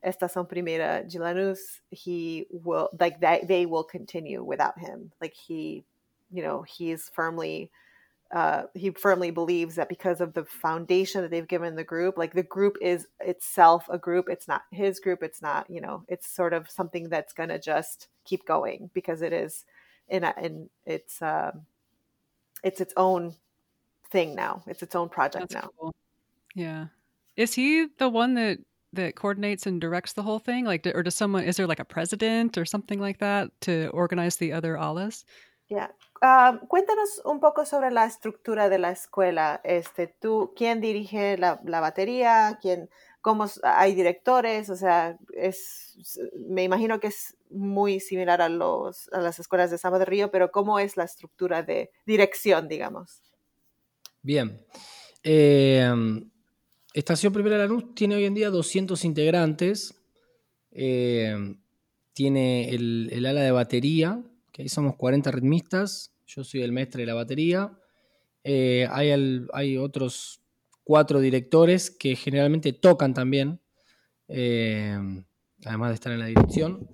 Estação Primeira de Lanús, he will like that they will continue without him. Like he, you know, he's firmly uh, he firmly believes that because of the foundation that they've given the group, like the group is itself a group. It's not his group. It's not, you know, it's sort of something that's going to just keep going because it is in, in it's, um, it's its own thing now. It's its own project that's now. Cool. Yeah. Is he the one that that coordinates and directs the whole thing? Like, or does someone is there like a president or something like that to organize the other alas? Yeah. Um, cuéntanos un poco sobre la estructura de la escuela. Este, tú, ¿quién dirige la, la batería? ¿Quién, cómo hay directores? O sea, es, me imagino que es muy similar a los a las escuelas de Samba de Río, pero ¿cómo es la estructura de dirección, digamos? Bien. Eh, Estación Primera Lanús tiene hoy en día 200 integrantes. Eh, tiene el, ala de batería, que ahí somos 40 ritmistas. Yo soy el maestro de la batería. Eh, hay, hay, otros cuatro directores que generalmente tocan también, eh, además de estar en la dirección.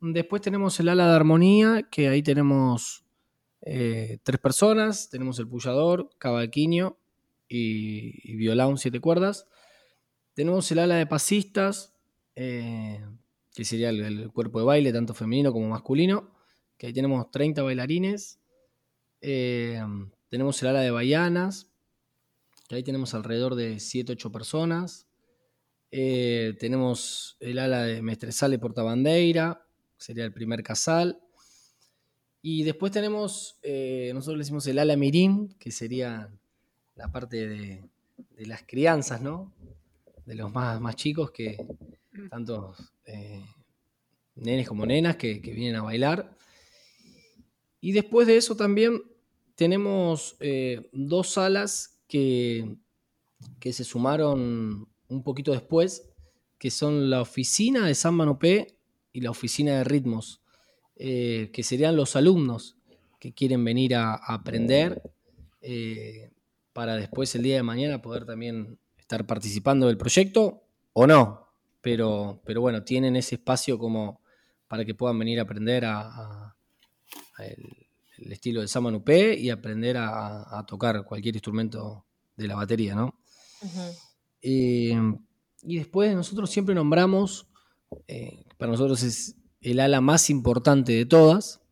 Después tenemos el ala de armonía, que ahí tenemos tres personas. Tenemos el pullador, cavaquinho y, violón siete cuerdas. Tenemos el ala de pasistas, eh, que sería el, cuerpo de baile, tanto femenino como masculino, que ahí tenemos 30 bailarines. Eh, tenemos el ala de baianas, que ahí tenemos alrededor de 7-8 personas. Eh, tenemos el ala de mestresale portabandeira, sería el primer casal. Y después tenemos, nosotros le decimos el ala mirín, que sería la parte de, las crianzas, ¿no? De los más, más chicos que tanto eh, nenes como nenas que, vienen a bailar. Y después de eso también tenemos eh, dos salas que, que, se sumaron un poquito después, que son la oficina de San Manopé y la oficina de ritmos, eh, que serían los alumnos que quieren venir a, aprender para después el día de mañana poder también estar participando del proyecto o no. Pero, pero bueno, tienen ese espacio como para que puedan venir a aprender a, el, estilo de Samanupé y aprender a, tocar cualquier instrumento de la batería, ¿no? Eh, y después nosotros siempre nombramos, eh, para nosotros es el ala más importante de todas,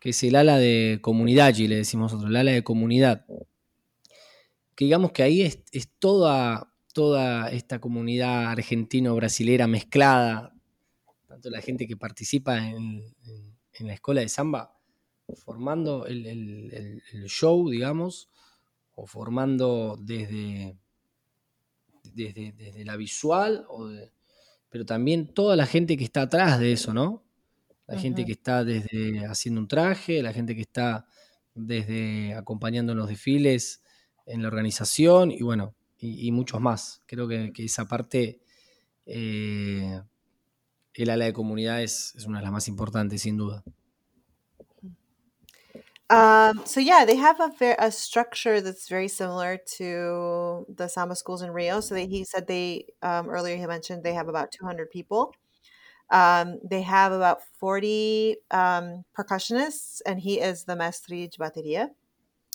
que es el ala de comunidad, y le decimos nosotros, el ala de comunidad. Que digamos que ahí es, toda, toda esta comunidad argentino-brasilera mezclada, tanto la gente que participa en, la escuela de samba, formando el, show, digamos, o formando desde, desde, la visual, pero también toda la gente que está atrás de eso, ¿no? La gente que está desde haciendo un traje, la gente que está desde acompañando en los desfiles, en la organización y bueno, y, muchos más. Creo que, esa parte, eh, el ala de comunidad es, una de las más importantes, sin duda. Um, so yeah, they have a, a structure that's very similar to the Samba schools in Rio. So they, he said they um, earlier he mentioned they have about 200 people. Um, they have about 40 um, percussionists, and he is the mestre de bateria.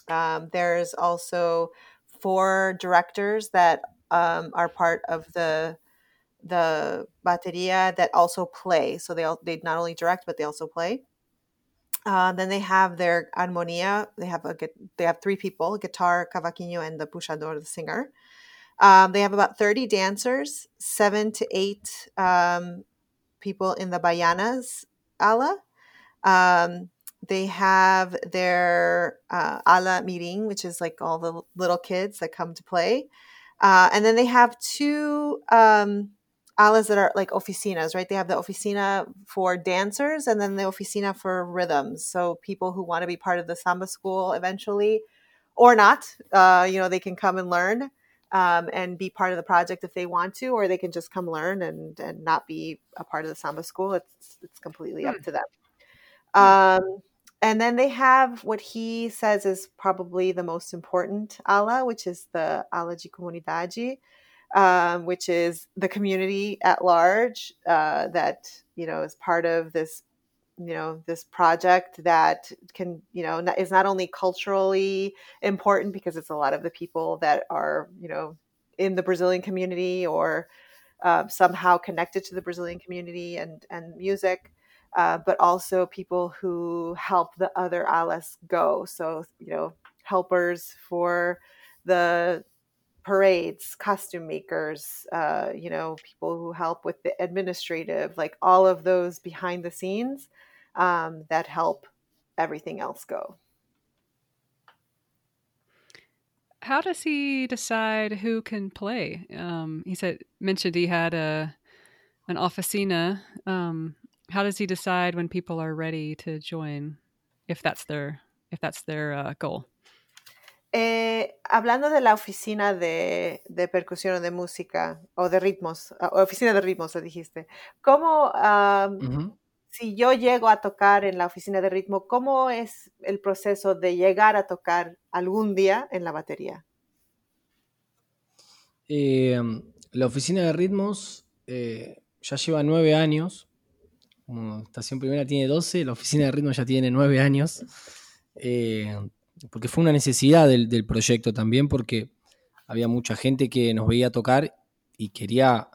Um, there's also four directors that um, are part of the the bateria that also play. So they all, they not only direct but they also play. Uh, then they have their armonia. They have a they have three people: guitar, cavaquinho, and the puxador, the singer. Um, they have about thirty dancers, seven to eight um, people in the baianas ala. Um, they have their uh, ala mirim, which is like all the little kids that come to play. Uh, and then they have two um, alas that are like oficinas, right? They have the oficina for dancers and then the oficina for rhythms. So people who want to be part of the samba school eventually or not, uh, you know, they can come and learn um, and be part of the project if they want to, or they can just come learn and, and not be a part of the samba school. It's, it's completely up hmm. to them. Um, and then they have what he says is probably the most important ala, which is the ala de comunidade, um, which is the community at large uh, that you know is part of this you know this project that can you know is not only culturally important because it's a lot of the people that are you know in the Brazilian community or uh, somehow connected to the Brazilian community and and music, uh, but also people who help the other alas go. So, you know, helpers for the parades, costume makers, uh, you know, people who help with the administrative, like all of those behind the scenes um, that help everything else go. How does he decide who can play? Um, he said mentioned he had a an oficina um, how does he decide when people are ready to join if that's their if that's their uh, goal eh, hablando de la oficina de, de, percusión o de música o de ritmos, o oficina de ritmos, lo dijiste, ¿cómo, um, uh -huh. si yo llego a tocar en la oficina de ritmo, cómo es el proceso de llegar a tocar algún día en la batería? Eh, la oficina de ritmos eh, ya lleva nueve años como Estación Primera tiene 12, la oficina de ritmo ya tiene 9 años, eh, porque fue una necesidad del, proyecto también, porque había mucha gente que nos veía tocar y quería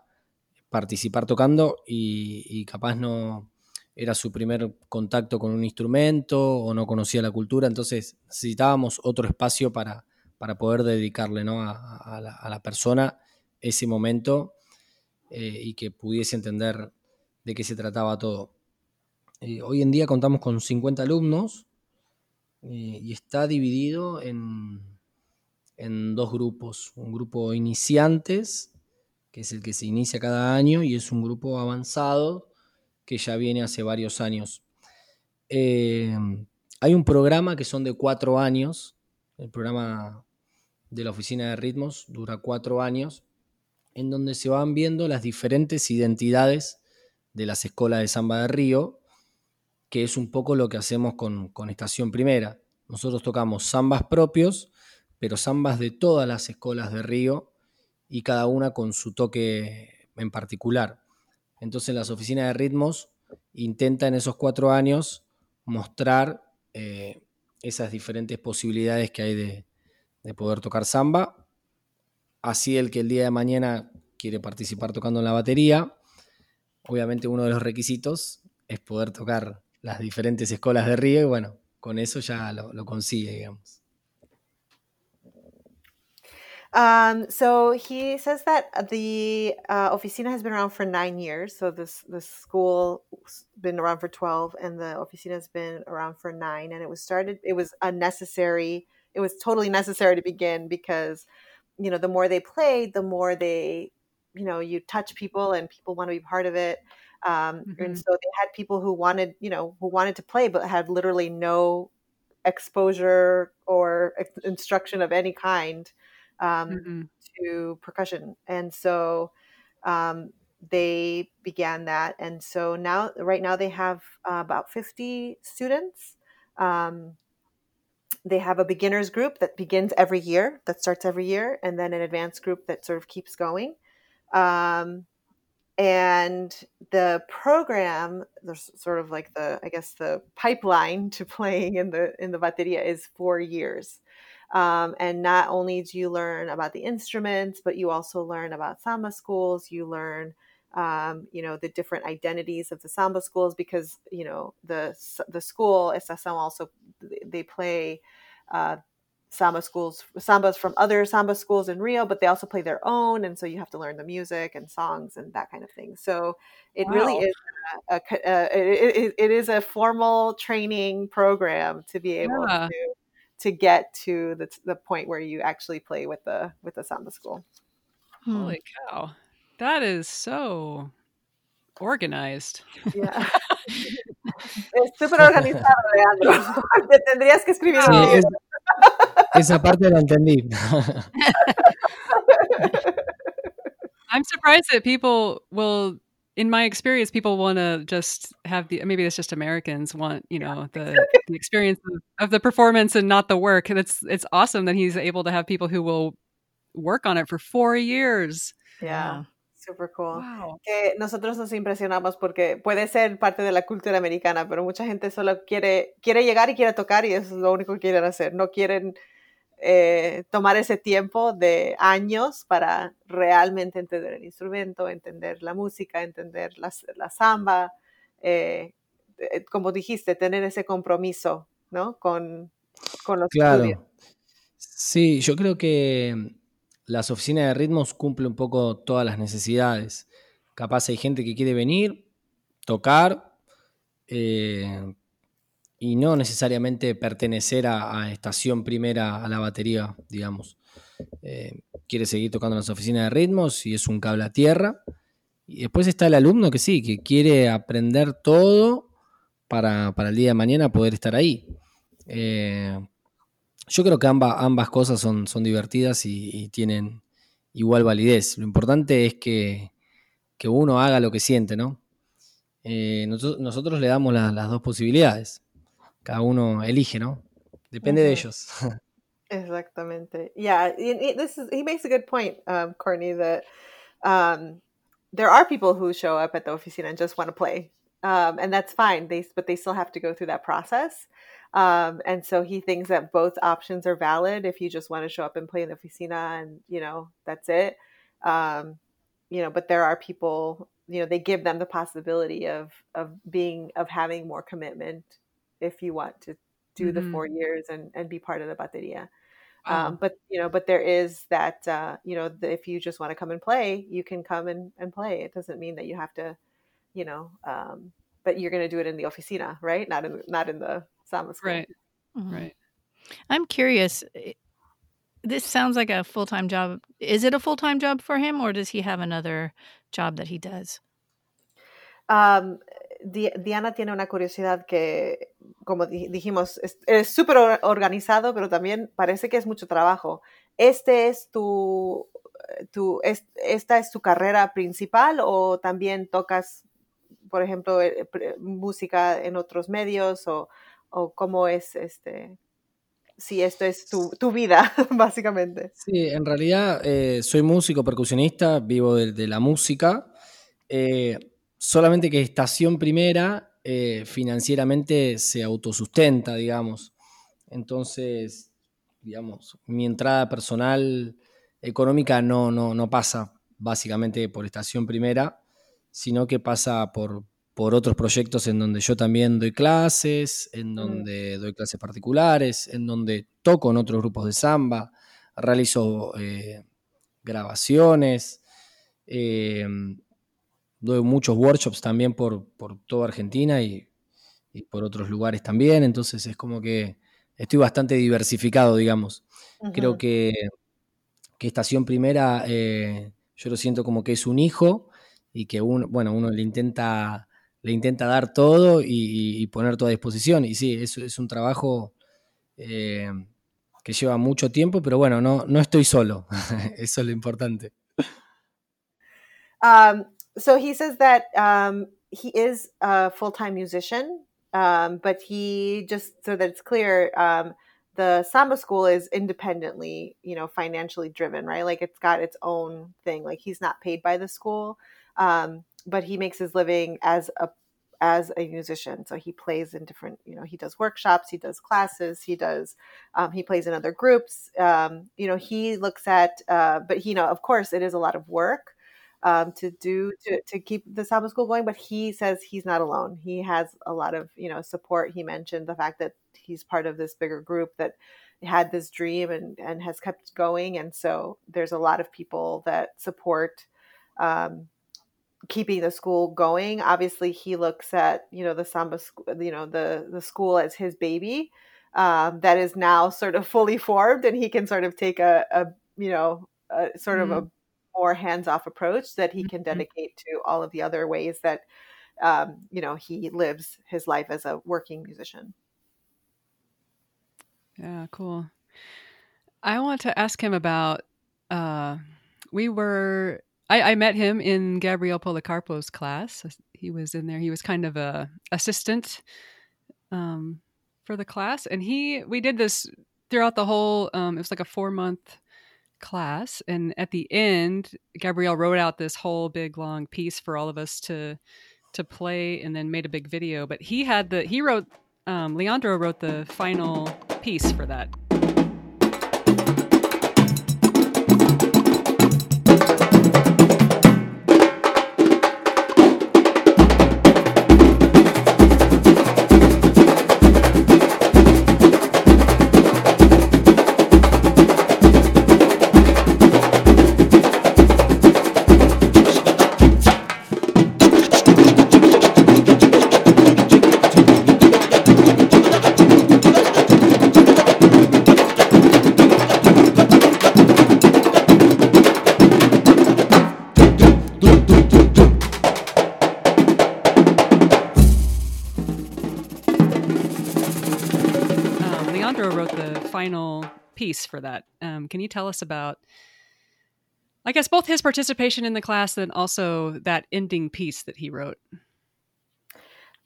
participar tocando y, capaz no era su primer contacto con un instrumento o no conocía la cultura, entonces necesitábamos otro espacio para, para poder dedicarle a, la, persona ese momento eh, y que pudiese entender de qué se trataba todo. Eh, hoy en día contamos con 50 alumnos eh, y está dividido en, en, dos grupos. Un grupo iniciantes, que es el que se inicia cada año, y es un grupo avanzado, que ya viene hace varios años. Eh, hay un programa que son de cuatro años, el programa de la Oficina de Ritmos dura cuatro años, en donde se van viendo las diferentes identidades de las escuelas de samba de Río, que es un poco lo que hacemos con, Estación Primera. Nosotros tocamos zambas propios, pero zambas de todas las escuelas de Río y cada una con su toque en particular. Entonces las oficinas de ritmos intentan en esos cuatro años mostrar eh, esas diferentes posibilidades que hay de, de poder tocar samba. Así el que el día de mañana quiere participar tocando en la batería, obviamente uno de los requisitos es poder tocar las diferentes escuelas de río y bueno, con eso ya lo, lo consigue, digamos. Um, so he says that the uh, oficina has been around for nine years. So this the school has been around for twelve, and the oficina has been around for nine. And it was started. It was unnecessary. It was totally necessary to begin because, you know, the more they played, the more they you know you touch people and people want to be part of it um, mm-hmm. and so they had people who wanted you know who wanted to play but had literally no exposure or instruction of any kind um, mm-hmm. to percussion and so um, they began that and so now right now they have uh, about 50 students um, they have a beginners group that begins every year that starts every year and then an advanced group that sort of keeps going um, and the program, there's sort of like the, I guess the pipeline to playing in the in the bateria is four years. Um, and not only do you learn about the instruments, but you also learn about samba schools. You learn, um, you know, the different identities of the samba schools because you know the the school Estação also they play uh, samba schools sambas from other samba schools in Rio, but they also play their own, and so you have to learn the music and songs and that kind of thing. So it wow. really is a, a, a it, it is a formal training program to be able yeah. to to get to the the point where you actually play with the with the samba school. Holy hmm. cow. That is so organized. Yeah. es súper organizado, Leandro. Tendrías que escribir sí, es, Esa parte la entendí. I'm surprised that people will in my experience, people want to just have the maybe it's just Americans want you know the, the experience of, of, the performance and not the work. It's it's awesome that he's able to have people who will work on it for four years. Yeah. Super cool. Wow. Que nosotros nos impresionamos porque puede ser parte de la cultura americana, pero mucha gente solo quiere, quiere llegar y quiere tocar y eso es lo único que quieren hacer. No quieren eh, tomar ese tiempo de años para realmente entender el instrumento, entender la música, entender la, la samba, eh, eh, como dijiste, tener ese compromiso ¿no? con, con los claro. Sí, yo creo que las oficinas de ritmos cumplen un poco todas las necesidades. Capaz hay gente que quiere venir, tocar, y no necesariamente pertenecer a, estación primera a la batería, digamos. Eh, quiere seguir tocando en las oficinas de ritmos y es un cable a tierra. Y después está el alumno que sí, que quiere aprender todo para, el día de mañana poder estar ahí. Eh, yo creo que ambas, ambas cosas son, son divertidas y, tienen igual validez. Lo importante es que, uno haga lo que siente, ¿no? Eh, nosotros, le damos las dos posibilidades cada uno elige, ¿no? Depende de ellos. Exactamente. Yeah, this is he makes a good point, um, Courtney. That um, there are people who show up at the oficina and just want to play, um, and that's fine. They but they still have to go through that process. Um, and so he thinks that both options are valid. If you just want to show up and play in the oficina, and you know that's it. Um, you know, but there are people. You know, they give them the possibility of of being of having more commitment if you want to do mm-hmm. the four years and, and be part of the bateria. Wow. Um, but you know, but there is that uh, you know, the, if you just want to come and play, you can come and, and play. It doesn't mean that you have to, you know, um, but you're going to do it in the oficina, right? Not in not in the school. Right. Mm-hmm. Right. I'm curious. Eh, this sounds like a full time job. Is it a full time job for him, or does he have another job that he does? Um, Diana tiene una curiosidad que, como dijimos, es súper organizado, pero también parece que es mucho trabajo. ¿Este es tu, tu esta es tu carrera principal o también tocas, por ejemplo, eh, música en otros medios o, o cómo es este? Si esto es tu, tu vida, básicamente. Sí, en realidad eh, soy músico, percusionista, vivo de, la música. Eh, solamente que Estación Primera financieramente se autosustenta, digamos. Entonces, digamos, mi entrada personal económica no, no, no pasa básicamente por Estación Primera, sino que pasa por, por otros proyectos en donde yo también doy clases, en donde doy clases particulares, en donde toco en otros grupos de samba, realizo eh, grabaciones. Eh, doy muchos workshops también por, por toda Argentina y, por otros lugares también, entonces es como que estoy bastante diversificado, digamos. Creo que, que, Estación Primera eh, yo lo siento como que es un hijo y que uno, bueno, uno le intenta, le intenta dar todo y, poner toda a disposición. Y sí, es, es un trabajo eh, que lleva mucho tiempo, pero bueno, no, no estoy solo, eso es lo importante. Um, so he says that um, he is a full-time musician um, but he just so that it's clear the samba school is independently you know financially driven right like it's got its own thing like he's not paid by the school um, but he makes his living as a as a musician. So he plays in different, you know, he does workshops, he does classes, he does, um, he plays in other groups. Um, you know, he looks at, uh, but you know, of course, it is a lot of work um, to do to, to keep the samba school going. But he says he's not alone. He has a lot of, you know, support. He mentioned the fact that he's part of this bigger group that had this dream and and has kept going and so there's a lot of people that support um, keeping the school going. Obviously, he looks at you know the samba school, you know the the school as his baby um, that is now sort of fully formed, and he can sort of take a, a you know a, sort mm-hmm. of a mm-hmm. more hands off approach that he can mm-hmm. dedicate to all of the other ways that um, you know he lives his life as a working musician. Yeah, cool. I want to ask him about. Uh, we were I, I, met him in Gabriel Policarpo's class. He was in there. He was kind of a assistant um, for the class, and he we did this throughout the whole. Um, it was like a four month class, and at the end, Gabriel wrote out this whole big long piece for all of us to to play, and then made a big video. But he had the he wrote um, Leandro wrote the final piece for that piece for that. Um, can you tell us about, I guess, both his participation in the class and also that ending piece that he wrote?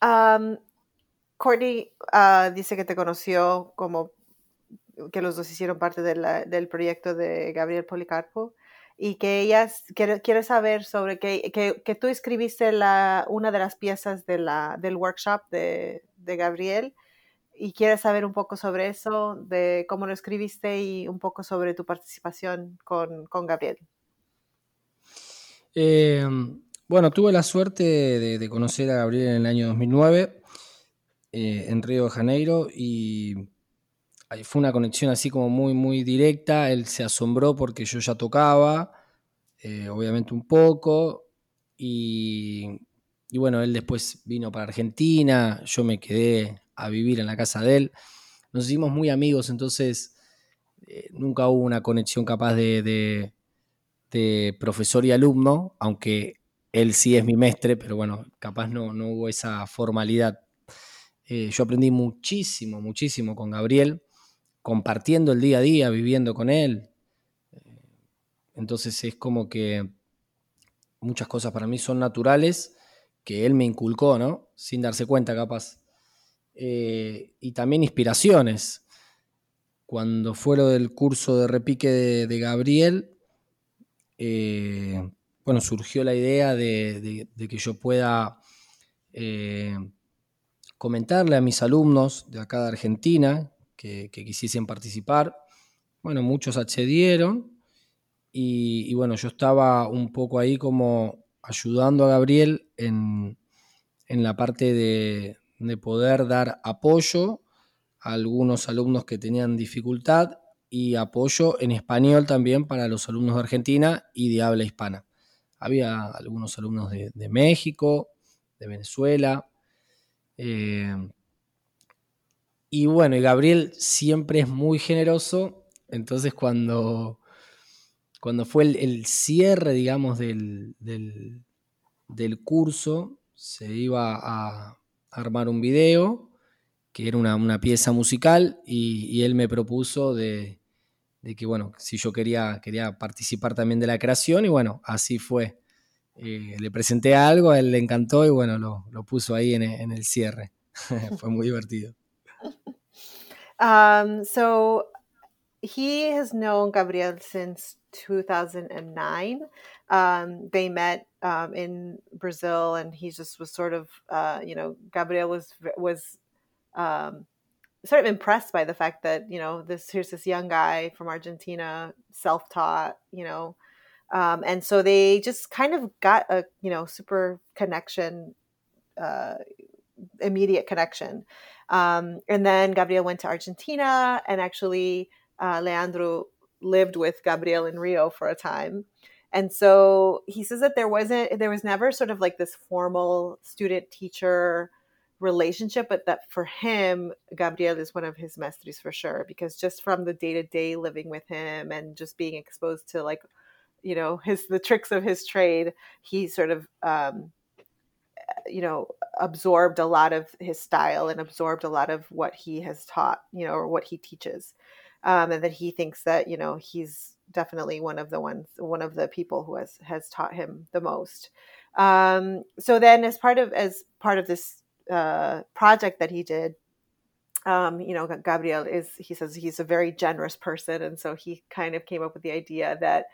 Um, Courtney uh, dice que te conoció como que los dos hicieron parte de la, del proyecto de Gabriel Policarpo y que ella quiere, quiere saber sobre que, que, que, tú escribiste la, una de las piezas de la, del workshop de, de Gabriel y quieres saber un poco sobre eso, de cómo lo escribiste y un poco sobre tu participación con, con Gabriel. Eh, bueno, tuve la suerte de, conocer a Gabriel en el año 2009 eh, en Río de Janeiro y fue una conexión así como muy, muy directa. Él se asombró porque yo ya tocaba, eh, obviamente un poco, y, y bueno, él después vino para Argentina, yo me quedé a vivir en la casa de él. Nos hicimos muy amigos, entonces eh, nunca hubo una conexión capaz de, de, profesor y alumno, aunque él sí es mi mestre, pero bueno, capaz no, no hubo esa formalidad. Eh, yo aprendí muchísimo, muchísimo con Gabriel, compartiendo el día a día, viviendo con él. Entonces es como que muchas cosas para mí son naturales que él me inculcó, ¿no? Sin darse cuenta, capaz. Eh, y también inspiraciones. Cuando fue del curso de repique de, Gabriel, eh, bueno, surgió la idea de, que yo pueda eh, comentarle a mis alumnos de acá de Argentina que, quisiesen participar. Bueno, muchos accedieron y, bueno, yo estaba un poco ahí como ayudando a Gabriel en la parte de, de poder dar apoyo a algunos alumnos que tenían dificultad y apoyo en español también para los alumnos de Argentina y de habla hispana. Había algunos alumnos de, México, de Venezuela. Eh, y bueno, y Gabriel siempre es muy generoso, entonces cuando, cuando fue el, cierre, digamos, del, del curso, se iba a, armar un video, que era una, pieza musical, y, él me propuso de, que, bueno, si yo quería, quería participar también de la creación, y bueno, así fue. Eh, le presenté algo, él le encantó y bueno, lo, puso ahí en, el cierre. fue muy divertido. Um, so he has known Gabriel since 2009. Um, they met um, in Brazil, and he just was sort of, uh, you know, Gabriel was was um, sort of impressed by the fact that you know this here's this young guy from Argentina, self taught, you know, um, and so they just kind of got a you know super connection, uh, immediate connection. Um, and then Gabriel went to Argentina, and actually uh, Leandro lived with Gabriel in Rio for a time. And so he says that there wasn't, there was never sort of like this formal student teacher relationship, but that for him, Gabriel is one of his mestres for sure, because just from the day to day living with him and just being exposed to like, you know, his, the tricks of his trade, he sort of, um, you know, absorbed a lot of his style and absorbed a lot of what he has taught, you know, or what he teaches um, and that he thinks that you know he's definitely one of the ones one of the people who has has taught him the most. Um, so then as part of as part of this uh, project that he did um, you know gabriel is he says he's a very generous person. And so he kind of came up with the idea that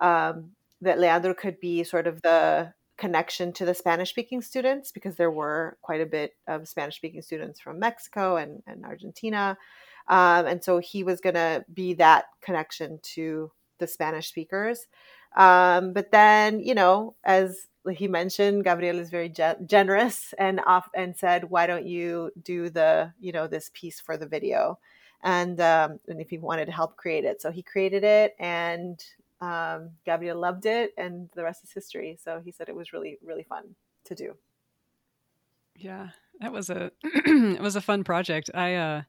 um, that leandro could be sort of the connection to the spanish speaking students because there were quite a bit of spanish speaking students from mexico and, and argentina um, and so he was going to be that connection to the Spanish speakers. Um, but then, you know, as he mentioned, Gabriel is very ge- generous and off and said, "Why don't you do the, you know, this piece for the video?" And um, and if he wanted to help create it, so he created it, and um, Gabriel loved it, and the rest is history. So he said it was really, really fun to do. Yeah, that was a it was a fun project. I uh,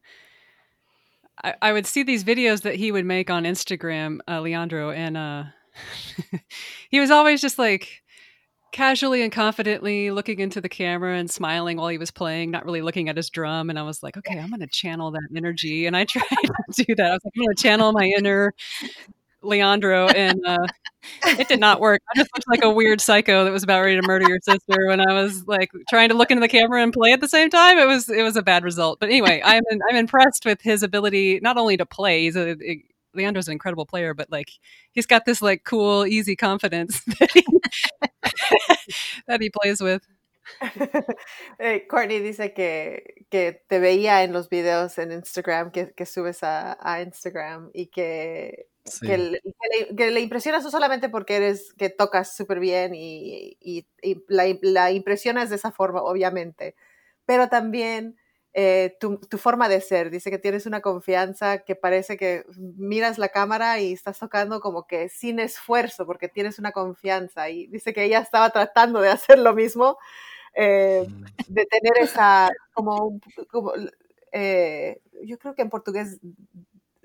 I, would see these videos that he would make on Instagram, uh, Leandro, and uh, he was always just like casually and confidently looking into the camera and smiling while he was playing, not really looking at his drum. And I was like, okay, I'm going to channel that energy. And I tried to do that. I was like, I'm going to channel my inner Leandro, and uh, it did not work. I just looked like a weird psycho that was about ready to murder your sister when I was like trying to look into the camera and play at the same time. It was it was a bad result. But anyway, I'm I'm impressed with his ability not only to play. He's a, a Leandro's an incredible player, but like he's got this like cool, easy confidence that he, that he plays with. eh, Courtney dice que, que, te veía en los videos en Instagram que, que subes a, a, Instagram y que Sí. Que, le, que, le, impresionas no solamente porque eres que tocas súper bien y, y, y la, la, impresionas de esa forma, obviamente, pero también eh, tu, tu, forma de ser. Dice que tienes una confianza que parece que miras la cámara y estás tocando como que sin esfuerzo porque tienes una confianza. Y dice que ella estaba tratando de hacer lo mismo, eh, mm. de tener esa como, como eh, yo creo que en portugués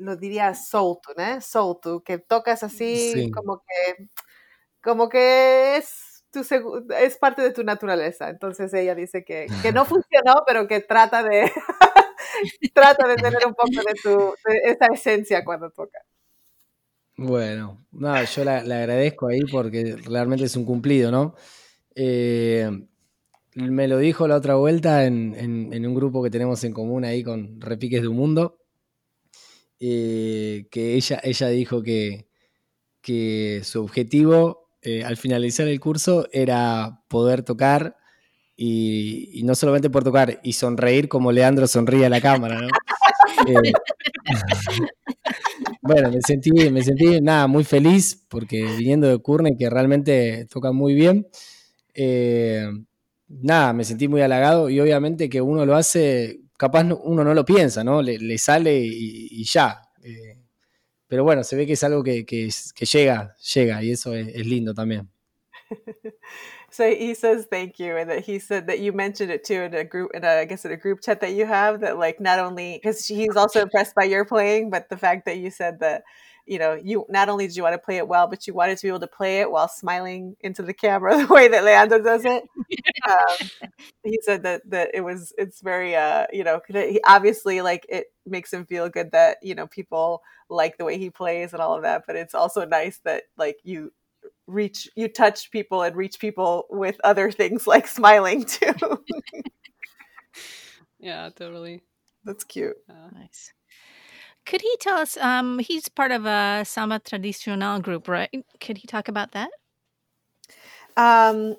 lo diría solto, ¿no? Solto, que tocas así sí. como que, como que es, tu, es parte de tu naturaleza. Entonces ella dice que, que no funcionó, pero que trata de, trata de tener un poco de, tu, de esa esencia cuando toca. Bueno, no, yo le agradezco ahí porque realmente es un cumplido, ¿no? Eh, me lo dijo la otra vuelta en, en, en, un grupo que tenemos en común ahí con Repiques de un Mundo. Eh, que ella, ella dijo que, que su objetivo eh, al finalizar el curso era poder tocar y, y, no solamente poder tocar y sonreír como Leandro sonríe a la cámara, ¿no? eh, bueno, me sentí, me sentí nada, muy feliz porque viniendo de Curne, que realmente toca muy bien, eh, nada, me sentí muy halagado y obviamente que uno lo hace capaz uno no lo piensa, ¿no? Le, le sale y, y ya. Eh, pero bueno, se ve que es algo que, que, que llega, llega y eso es, es lindo también. so he says thank you and that he said that you mentioned it too in a group in a, I guess in a group chat that you have that like not only because he's also impressed by your playing but the fact that you said that you know, you not only did you want to play it well, but you wanted to be able to play it while smiling into the camera the way that Leandro does it. um, he said that that it was it's very uh you know he obviously like it makes him feel good that you know people like the way he plays and all of that, but it's also nice that like you reach you touch people and reach people with other things like smiling too. yeah, totally. That's cute. nice. Could he tell us? Um, he's part of a samba tradicional group, right? Could he talk about that? Um,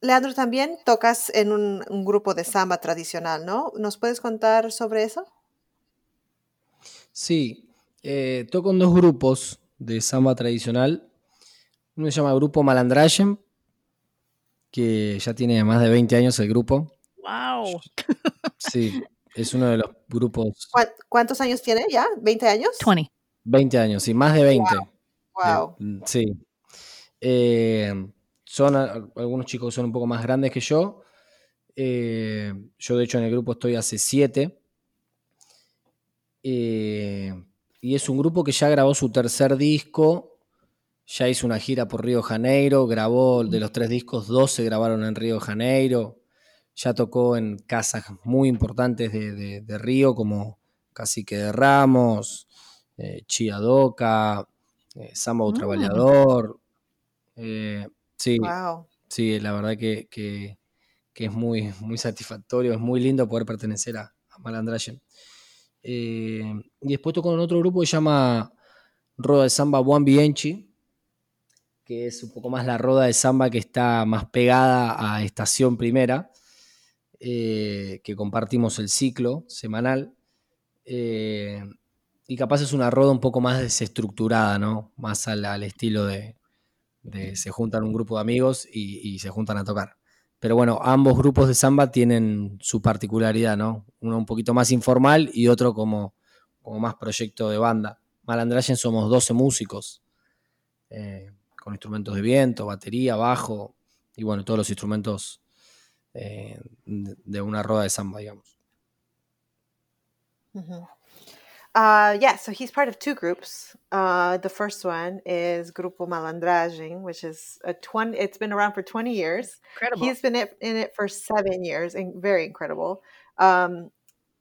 Leandro, también tocas en un, un, grupo de samba tradicional, ¿no? ¿Nos puedes contar sobre eso? Sí, eh, toco en dos grupos de samba tradicional. Uno se llama Grupo Malandrayen, que ya tiene más de 20 años el grupo. ¡Wow! Sí, es uno de los grupos. ¿Cuántos años tiene ya? ¿20 años? 20. 20 años, sí, más de 20. Wow. sí. Eh, son algunos chicos son un poco más grandes que yo. Eh, yo, de hecho, en el grupo estoy hace 7. Eh, y es un grupo que ya grabó su tercer disco. Ya hizo una gira por Río de Janeiro. Grabó de los tres discos, dos se grabaron en Río de Janeiro ya tocó en casas muy importantes de, Río, como Cacique de Ramos, eh, Chiadoca, eh, Samba. Mm. Eh, sí, sí, la verdad que, es muy, muy satisfactorio, es muy lindo poder pertenecer a, a Malandrayen. y después tocó en otro grupo que se llama Roda de Samba Juan Bienchi, que es un poco más la roda de samba que está más pegada a Estación Primera. Eh, que compartimos el ciclo semanal. Eh, y capaz es una roda un poco más desestructurada, ¿no? Más al, estilo de, se juntan un grupo de amigos y, se juntan a tocar. Pero bueno, ambos grupos de samba tienen su particularidad, ¿no? Uno un poquito más informal y otro como, más proyecto de banda. Malandrayen somos 12 músicos, eh, con instrumentos de viento, batería, bajo y bueno, todos los instrumentos eh, de una roda de samba, digamos. Mm-hmm. Uh, yeah, so he's part of two groups. Uh, the first one is Grupo Malandragem, which is a 20, it's been around for 20 years. Incredible. He's been in it for seven years, and very incredible. Um,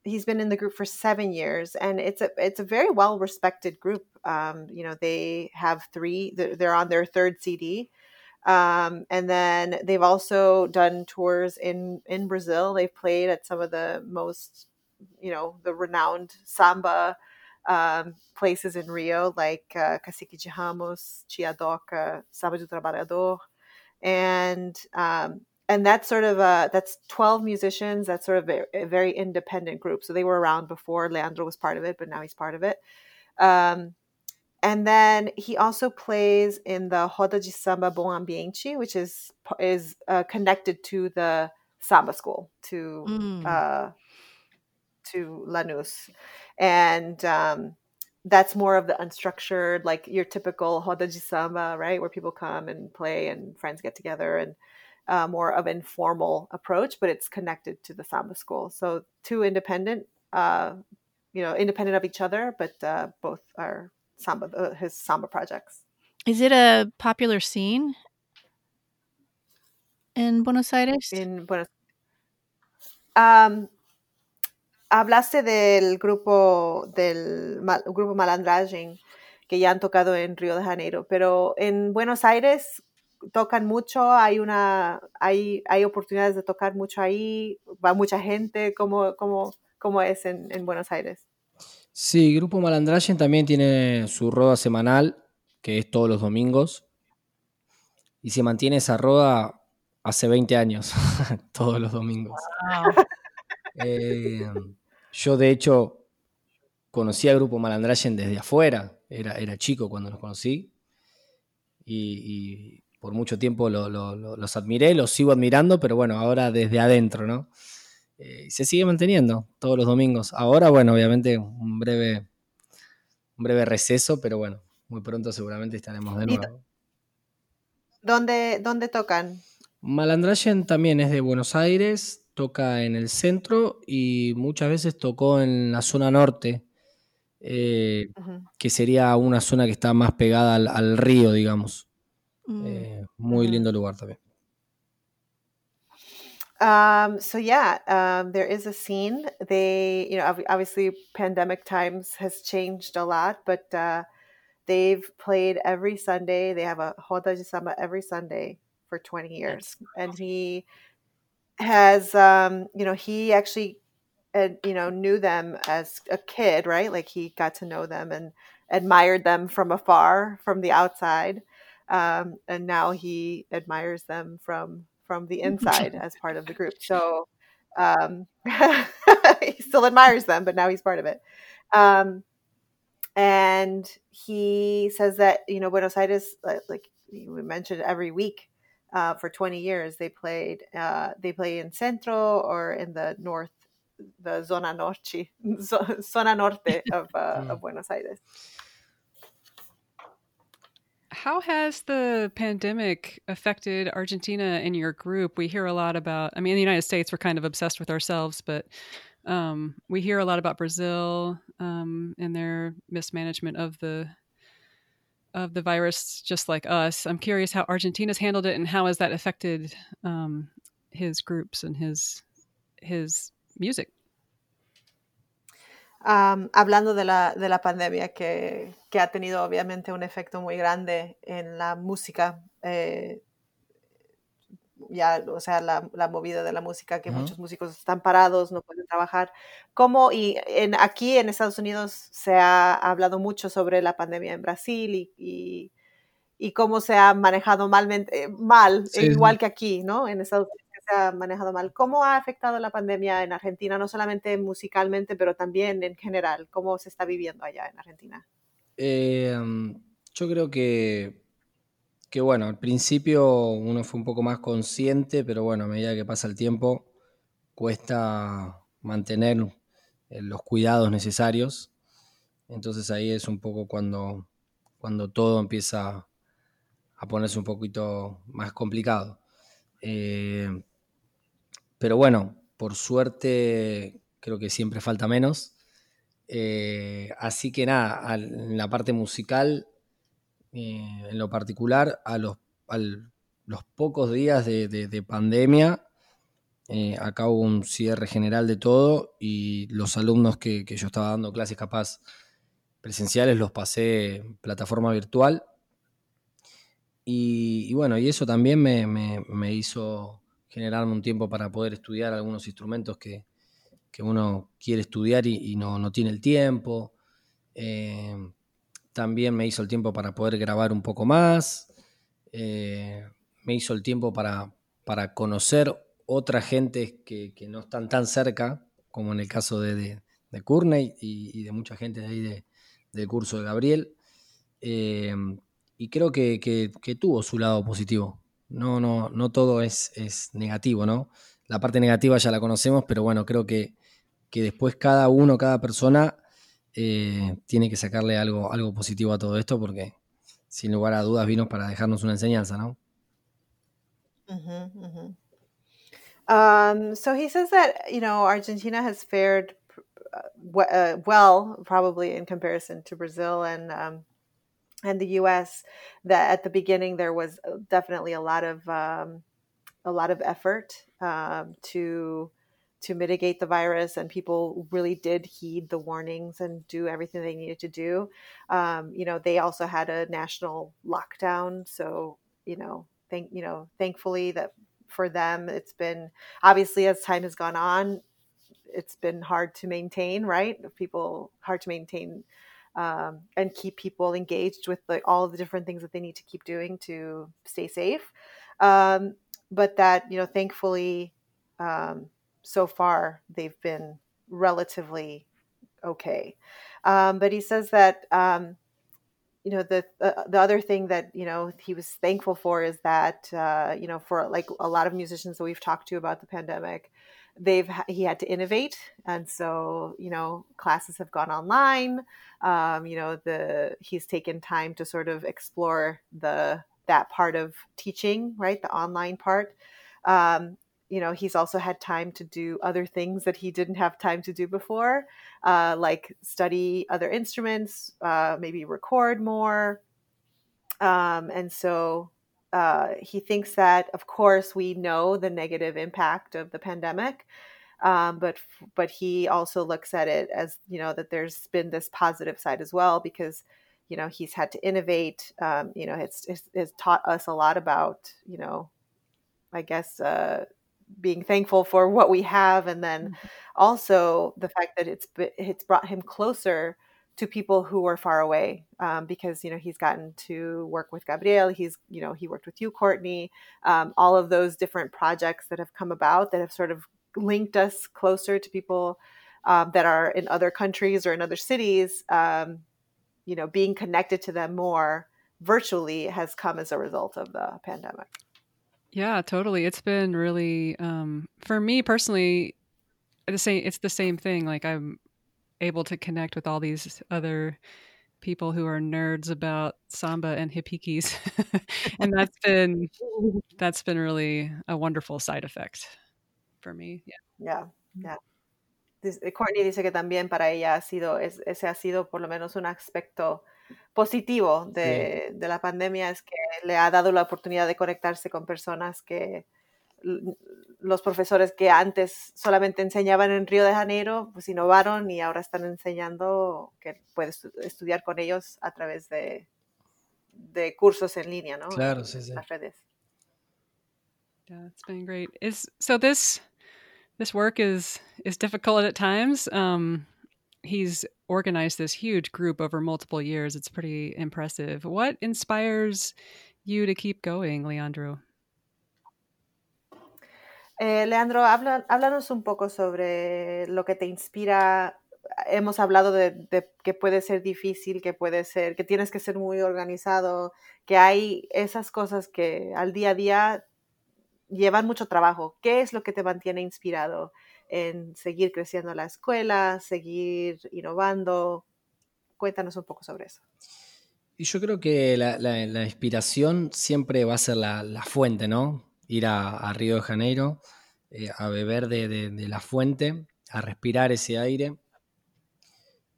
he's been in the group for seven years, and it's a it's a very well respected group. Um, you know, they have three. They're on their third CD. Um, and then they've also done tours in in Brazil. They've played at some of the most, you know, the renowned samba um, places in Rio, like uh, Cacique de Ramos, Tia Doca, Samba do Trabalhador, and um, and that's sort of a that's 12 musicians. That's sort of a, a, very independent group. So they were around before leandro was part of it but now he's part of it. Um, and then he also plays in the Roda de Samba Bom Ambiente, which is is uh, connected to the samba school to mm. uh, to Lanús, and um, that's more of the unstructured, like your typical Roda de Samba, right, where people come and play and friends get together and uh, more of informal approach, but it's connected to the samba school. So two independent, uh, you know, independent of each other, but uh, both are samba uh, his samba projects. Is it a popular scene in Buenos Aires? In Buenos um, hablaste del grupo del mal, grupo Malandragem que ya han tocado en Río de Janeiro, pero en Buenos Aires tocan mucho, hay una hay, hay oportunidades de tocar mucho ahí, va mucha gente, ¿cómo, cómo, cómo es en, en Buenos Aires? Sí, Grupo Malandrayen también tiene su roda semanal, que es todos los domingos. Y se mantiene esa roda hace 20 años, todos los domingos. Eh, yo, de hecho, conocí a Grupo Malandrayen desde afuera. Era, era chico cuando los conocí. Y, por mucho tiempo los admiré, los sigo admirando, pero bueno, ahora desde adentro, ¿no? Eh, se sigue manteniendo todos los domingos. Ahora, bueno, obviamente un breve, un breve receso, pero bueno, muy pronto seguramente estaremos de nuevo. ¿Dónde, dónde tocan? Malandrayen también es de Buenos Aires, toca en el centro y muchas veces tocó en la zona norte, eh, que sería una zona que está más pegada al, río, digamos. Mm. Eh, muy lindo lugar también. Um, so yeah, um, there is a scene. They, you know, obviously pandemic times has changed a lot, but uh, they've played every Sunday. They have a Roda de Samba every Sunday for 20 years. And he has, um, you know, he actually and you know knew them as a kid, right? Like he got to know them and admired them from afar, from the outside, um, and now he admires them from from the inside as part of the group. So um, he still admires them, but now he's part of it. Um, and he says that you know Buenos Aires, like we mentioned, every week uh, for 20 years they played uh, they play in Centro or in the north, the zona norte, zona norte of, uh, of Buenos Aires. How has the pandemic affected Argentina and your group? We hear a lot about, I mean, in the United States, we're kind of obsessed with ourselves, but um, we hear a lot about Brazil um, and their mismanagement of the of the virus, just like us. I'm curious how Argentina's handled it and how has that affected um, his groups and his his music. Um, hablando de la, de la pandemia que, que, ha tenido obviamente un efecto muy grande en la música eh, ya, o sea, la, la, movida de la música, que uh -huh. muchos músicos están parados, no pueden trabajar. ¿Cómo, y en, aquí en Estados Unidos se ha hablado mucho sobre la pandemia en Brasil y, y, y cómo se ha manejado malmente, mal, sí, igual sí. que aquí, ¿no? En Estados Unidos manejado mal. ¿Cómo ha afectado la pandemia en Argentina, no solamente musicalmente, pero también en general? ¿Cómo se está viviendo allá en Argentina? Eh, yo creo que que bueno, al principio uno fue un poco más consciente, pero bueno, a medida que pasa el tiempo cuesta mantener eh, los cuidados necesarios. Entonces ahí es un poco cuando, cuando todo empieza a ponerse un poquito más complicado. Eh, pero bueno, por suerte creo que siempre falta menos. Eh, así que nada, en la parte musical eh, en lo particular, a los, los pocos días de, de, de pandemia, eh, acá hubo un cierre general de todo y los alumnos que, yo estaba dando clases capaz presenciales los pasé en plataforma virtual. Y, bueno, y eso también me, me, hizo generarme un tiempo para poder estudiar algunos instrumentos que, que uno quiere estudiar y, no, no, tiene el tiempo. Eh, también me hizo el tiempo para poder grabar un poco más, eh, me hizo el tiempo para, para conocer otra gente que, que, no están tan cerca, como en el caso de, de, y, y, de mucha gente de ahí de, del curso de Gabriel. Eh, y creo que, que, tuvo su lado positivo. No, no, no todo es, es, negativo, ¿no? La parte negativa ya la conocemos, pero bueno, creo que, que después cada uno, cada persona eh, tiene que sacarle algo, algo positivo a todo esto porque sin lugar a dudas vino para dejarnos una enseñanza, ¿no? Um, so he says that you know Argentina has fared uh, uh, well, probably in comparison to Brazil and um, and the U.S. That at the beginning there was uh, definitely a lot of um, a lot of effort um, to to mitigate the virus, and people really did heed the warnings and do everything they needed to do. Um, you know, they also had a national lockdown, so you know, thank you know, thankfully that for them, it's been obviously as time has gone on, it's been hard to maintain, right? People hard to maintain um, and keep people engaged with the, all the different things that they need to keep doing to stay safe. Um, but that you know, thankfully, um, so far they've been relatively okay. Um, but he says that um, you know the uh, the other thing that you know he was thankful for is that uh, you know for like a lot of musicians that we've talked to about the pandemic, they've he had to innovate, and so you know classes have gone online. Um, you know the he's taken time to sort of explore the that part of teaching, right, the online part. Um, you know he's also had time to do other things that he didn't have time to do before uh, like study other instruments uh, maybe record more um, and so uh, he thinks that of course we know the negative impact of the pandemic um, but but he also looks at it as you know that there's been this positive side as well because you know he's had to innovate um, you know it's, it's, it's taught us a lot about you know i guess uh, being thankful for what we have and then mm-hmm. also the fact that it's it's brought him closer to people who are far away um, because you know he's gotten to work with Gabriel he's you know he worked with you Courtney um, all of those different projects that have come about that have sort of linked us closer to people um, that are in other countries or in other cities um, you know being connected to them more virtually has come as a result of the pandemic. Yeah totally. It's been really um, for me personally the same it's the same thing. Like i'm able to connect with all these other people who are nerds about samba and hippies. And that's been that's been really a wonderful side effect for me yeah. Yeah yeah. Courtney dice que también para ella ha sido, ese ha sido por lo menos un aspecto positivo de, sí. de, la pandemia, es que le ha dado la oportunidad de conectarse con personas que los profesores que antes solamente enseñaban en Río de Janeiro, pues innovaron y ahora están enseñando que puedes estudiar con ellos a través de, de cursos en línea, ¿no? Claro, sí, sí. Las redes. Yeah, it's been great. Is so this this work is is difficult at times. Um, he's organized this huge group over multiple years. It's pretty impressive. What inspires you to keep going, Leandro? Eh, Leandro, háblanos un poco sobre lo que te inspira. Hemos hablado de, de, que puede ser difícil, que puede ser, que tienes que ser muy organizado, que hay esas cosas que al día a día llevan mucho trabajo. ¿Qué es lo que te mantiene inspirado en seguir creciendo la escuela, seguir innovando? Cuéntanos un poco sobre eso. Y yo creo que la, inspiración siempre va a ser la, fuente, ¿no? Ir a, Río de Janeiro, eh, a beber de, la fuente, a respirar ese aire.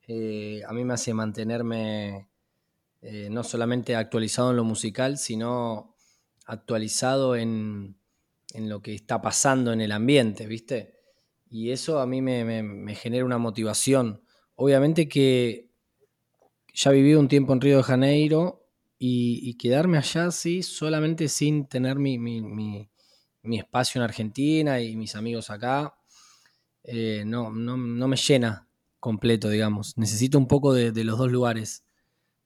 Eh, a mí me hace mantenerme eh, no solamente actualizado en lo musical, sino actualizado en, en lo que está pasando en el ambiente, ¿viste? Y eso a mí me, genera una motivación. Obviamente que ya vivido un tiempo en Río de Janeiro y, quedarme allá, sí, solamente sin tener mi, espacio en Argentina y mis amigos acá, eh, no, no, me llena completo, digamos. Necesito un poco de, de los dos lugares.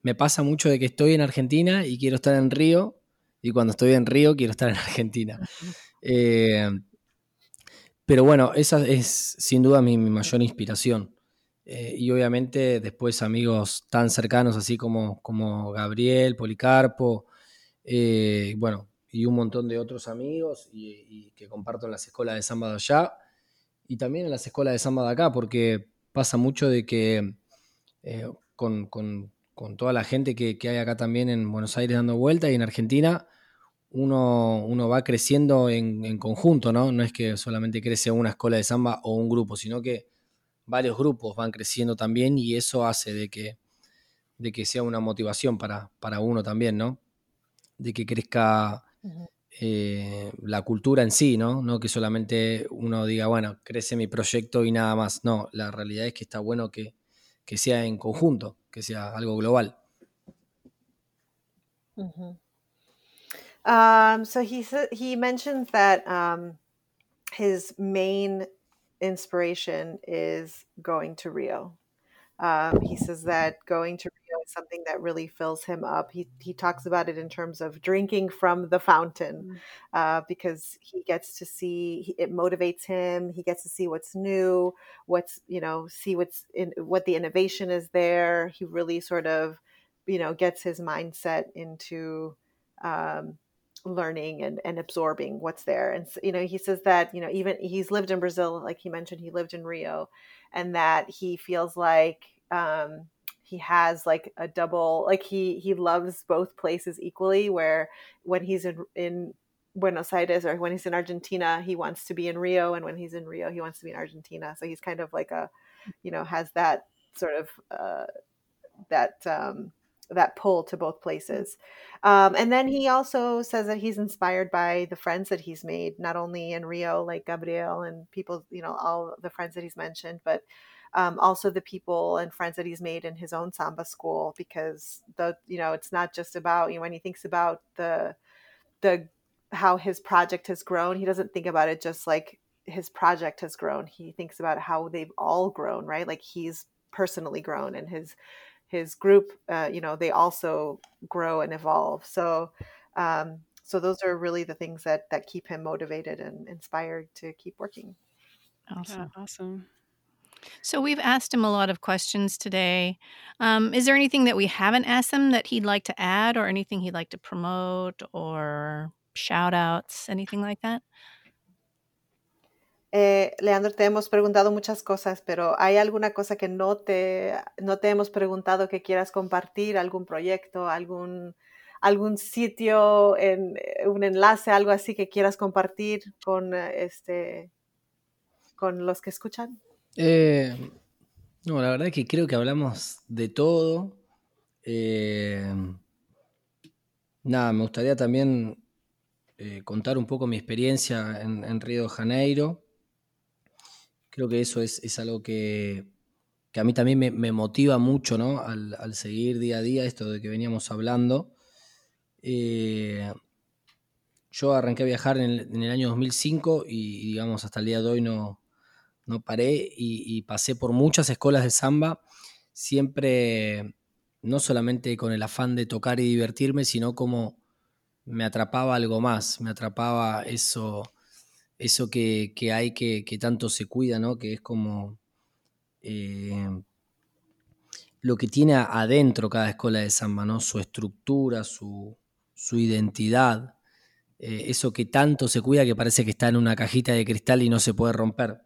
Me pasa mucho de que estoy en Argentina y quiero estar en Río, y cuando estoy en Río quiero estar en Argentina. Eh, pero bueno, esa es sin duda mi, mayor inspiración. Eh, y obviamente después amigos tan cercanos así como, como Gabriel, Policarpo, eh, bueno, y un montón de otros amigos y, que comparto en las escuelas de samba de allá y también en las escuelas de samba de acá, porque pasa mucho de que con, toda la gente que, que, hay acá también en Buenos Aires dando vuelta y en Argentina, uno, uno va creciendo en, conjunto, ¿no? No es que solamente crece una escuela de samba o un grupo, sino que varios grupos van creciendo también y eso hace de que, de que sea una motivación para, para uno también, ¿no? De que crezca eh, la cultura en sí, ¿no? No que solamente uno diga, bueno, crece mi proyecto y nada más. No, la realidad es que está bueno que, que sea en conjunto, que sea algo global. Um, so he he mentions that um, his main inspiration is going to Rio. Um, he says that going to Rio is something that really fills him up. He he talks about it in terms of drinking from the fountain, mm. uh, because he gets to see it motivates him. He gets to see what's new, what's you know, see what's in what the innovation is there. He really sort of, you know, gets his mindset into um, learning and, and absorbing what's there. And, you know, he says that, you know, even he's lived in Brazil, like he mentioned, he lived in Rio, and that he feels like um, he has like a double, like he, he loves both places equally, where when he's in, in Buenos Aires or when he's in Argentina, he wants to be in Rio. And when he's in Rio, he wants to be in Argentina. So he's kind of like a, you know, has that sort of, uh, that, um, that pull to both places. Um, and then he also says that he's inspired by the friends that he's made, not only in Rio, like Gabriel and people, you know, all the friends that he's mentioned, but um, also the people and friends that he's made in his own samba school. Because the, you know, it's not just about you know when he thinks about the the how his project has grown. He doesn't think about it just like his project has grown. He thinks about how they've all grown, right? Like he's personally grown and his his group, uh, you know, they also grow and evolve. So um, so those are really the things that that keep him motivated and inspired to keep working. Awesome. Yeah, awesome. So we've asked him a lot of questions today. Um, is there anything that we haven't asked him that he'd like to add, or anything he'd like to promote, or shout outs, anything like that? Eh, Leandro, te hemos preguntado muchas cosas, pero ¿hay alguna cosa que no te, no te hemos preguntado que quieras compartir? ¿Algún proyecto, algún, algún sitio, eh, un enlace, algo así que quieras compartir con, eh, este, con los que escuchan? Eh, no, la verdad es que creo que hablamos de todo. Nada, me gustaría también contar un poco mi experiencia en, Río de Janeiro. Creo que eso es, algo que, a mí también me, motiva mucho, ¿no? Al, seguir día a día esto de que veníamos hablando. yo arranqué a viajar en el, en el, año 2005 y, digamos, hasta el día de hoy no, no paré y, pasé por muchas escuelas de samba, siempre no solamente con el afán de tocar y divertirme, sino como me atrapaba algo más, me atrapaba eso, eso que, hay que, tanto se cuida, ¿no? Que es como eh, lo que tiene adentro cada escuela de samba, ¿no? Su estructura, su, identidad, eh, eso que tanto se cuida que parece que está en una cajita de cristal y no se puede romper.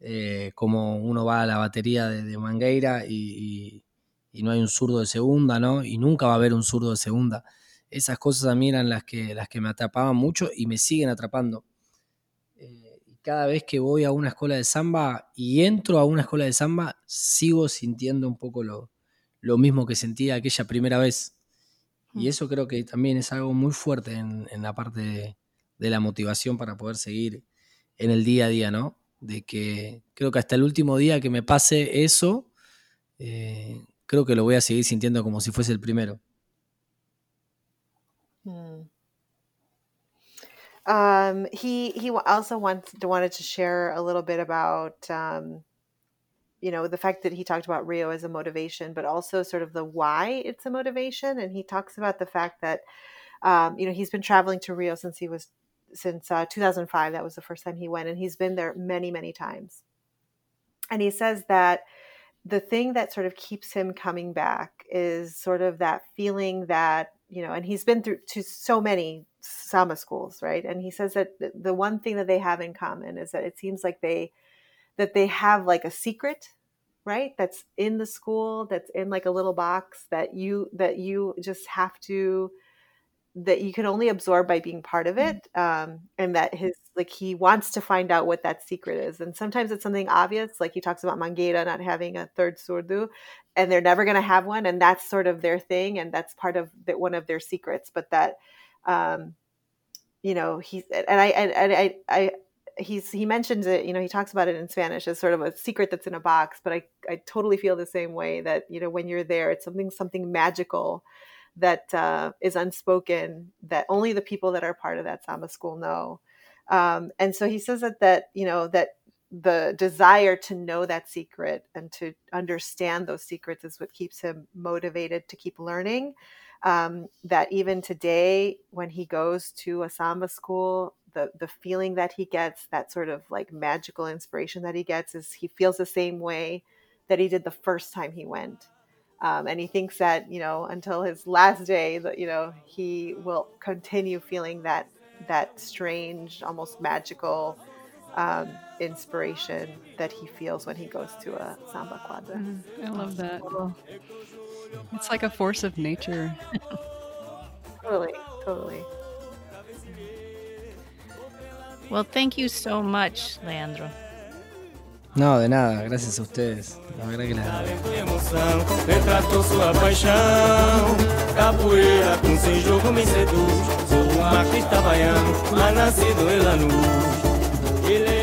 Eh, como uno va a la batería de, Mangueira y, no hay un zurdo de segunda, ¿no? Y nunca va a haber un zurdo de segunda. Esas cosas a mí eran las que, las que me atrapaban mucho y me siguen atrapando. Cada vez que voy a una escuela de samba y entro a una escuela de samba, sigo sintiendo un poco lo, mismo que sentía aquella primera vez. Y mm. eso creo que también es algo muy fuerte en, la parte de la motivación para poder seguir en el día a día, ¿no? de que creo que hasta el último día que me pase eso, eh, creo que lo voy a seguir sintiendo como si fuese el primero. Um, he he also wants wanted to share a little bit about um, you know the fact that he talked about Rio as a motivation, but also sort of the why it's a motivation. And he talks about the fact that um, you know he's been traveling to Rio since he was since uh, 2005. That was the first time he went, and he's been there many, many times. And he says that the thing that sort of keeps him coming back is sort of that feeling that you know, and he's been through to so many samba schools, right? And he says that the one thing that they have in common is that it seems like they that they have like a secret right that's in the school that's in like a little box that you that you just have to that you can only absorb by being part of mm-hmm. it um, and that his like he wants to find out what that secret is and sometimes it's something obvious like he talks about mangueira not having a third surdo and they're never going to have one and that's sort of their thing and that's part of the, one of their secrets but that um, you know he's and i and i i he's he mentions it you know he talks about it in spanish as sort of a secret that's in a box but i i totally feel the same way that you know when you're there it's something something magical that uh, is unspoken that only the people that are part of that samba school know. Um, and so he says that that you know that the desire to know that secret and to understand those secrets is what keeps him motivated to keep learning. Um, that even today, when he goes to a samba school, the the feeling that he gets, that sort of like magical inspiration that he gets, is he feels the same way that he did the first time he went. Um, and he thinks that you know until his last day that you know he will continue feeling that that strange almost magical um, inspiration that he feels when he goes to a samba quadra. Mm, i love that. it's like a force of nature. Totally totally. Well thank you so much leandro No, de nada, gracias a ustedes. La verdad que Retratou sua paixão. Capoeira com jogo me seduz. Sou um macrista baiano, nascido em Lanús. Ele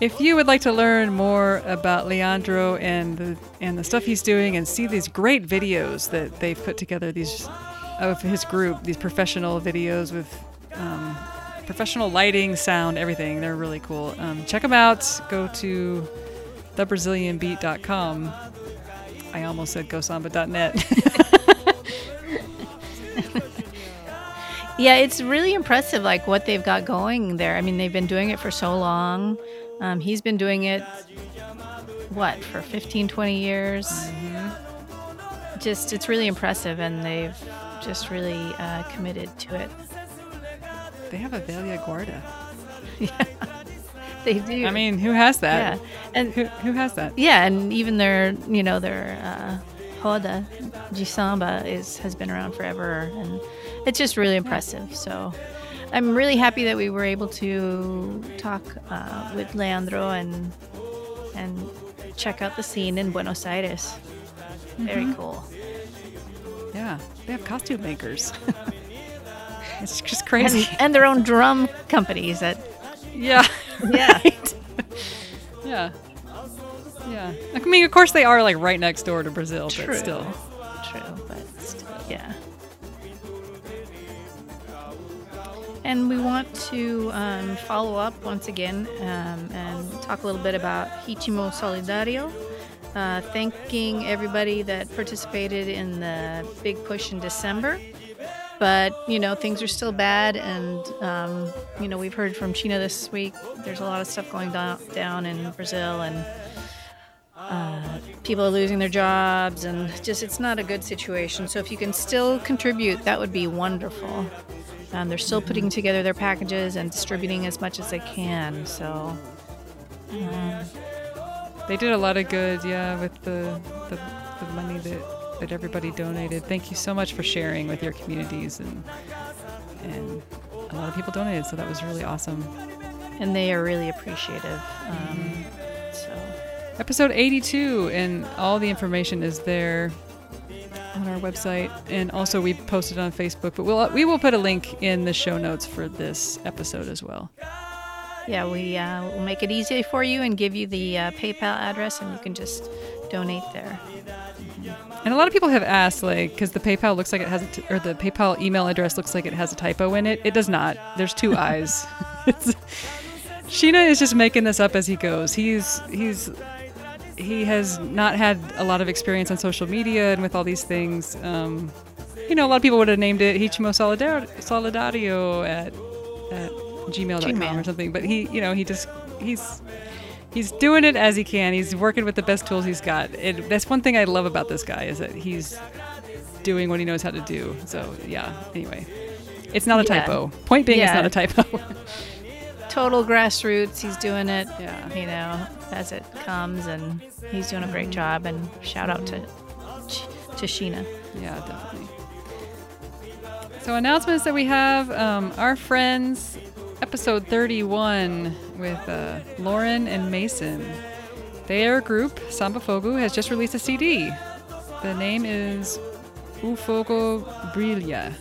If you would like to learn more about Leandro and the and the stuff he's doing and see these great videos that they've put together, these of his group. These professional videos with um, professional lighting, sound, everything. They're really cool. Um, check them out. Go to thebrazilianbeat.com. I almost said gosamba.net. Yeah, it's really impressive, like what they've got going there. I mean, they've been doing it for so long. Um, he's been doing it, what, for 15, 20 years? Just, it's really impressive, and they've just really uh, committed to it. They have a Velha Guarda. Yeah, they do. I mean, who has that? yeah, and Who, who has that? yeah, and even their, you know, their uh, Roda de is has been around forever, and it's just really impressive. So. I'm really happy that we were able to talk uh, with Leandro and and check out the scene in Buenos Aires. Very cool. Yeah, they have costume makers. it's just crazy. and their own drum companies that yeah. Yeah. right. yeah. Yeah. I mean, of course they are like right next door to Brazil, True. but still. true, but still, yeah. And we want to um, follow up once again um, and talk a little bit about Hitimo Solidario. Uh, thanking everybody that participated in the big push in December. But, you know, things are still bad. And, um, you know, we've heard from China this week. There's a lot of stuff going down, down in Brazil. And uh, people are losing their jobs. And just, it's not a good situation. So if you can still contribute, that would be wonderful. Um, they're still putting together their packages and distributing as much as they can. So, They did a lot of good, yeah, with the the, the money that, that everybody donated. Thank you so much for sharing with your communities and and a lot of people donated, so that was really awesome. and they are really appreciative. Um, so. Episode 82, and all the information is there on our website, and also we posted on Facebook. But we'll we will put a link in the show notes for this episode as well. Yeah, we uh, will make it easy for you and give you the uh, PayPal address, and you can just donate there. And a lot of people have asked, like, because the PayPal looks like it has, a t- or the PayPal email address looks like it has a typo in it. It does not. There's two eyes. It's, Sheena is just making this up as he goes. He's he's he has not had a lot of experience on social media and with all these things. Um, you know, a lot of people would have named it Hichimo Solidar- Solidario at at gmail.com Gmail. or something. But he, you know, he just he's he's doing it as he can. He's working with the best tools he's got. It, that's one thing I love about this guy is that he's doing what he knows how to do. So yeah. Anyway, it's not a Yeah. typo. Point being, Yeah. it's not a typo. Total grassroots. He's doing it, Yeah. you know, as it comes, and he's doing a great job. And shout out to to Sheena. yeah, definitely. So announcements that we have: um, our friends, episode thirty-one with uh, Lauren and Mason. Their group, Samba Fogo, has just released a CD. The name is Ufogo Fogo Brilha.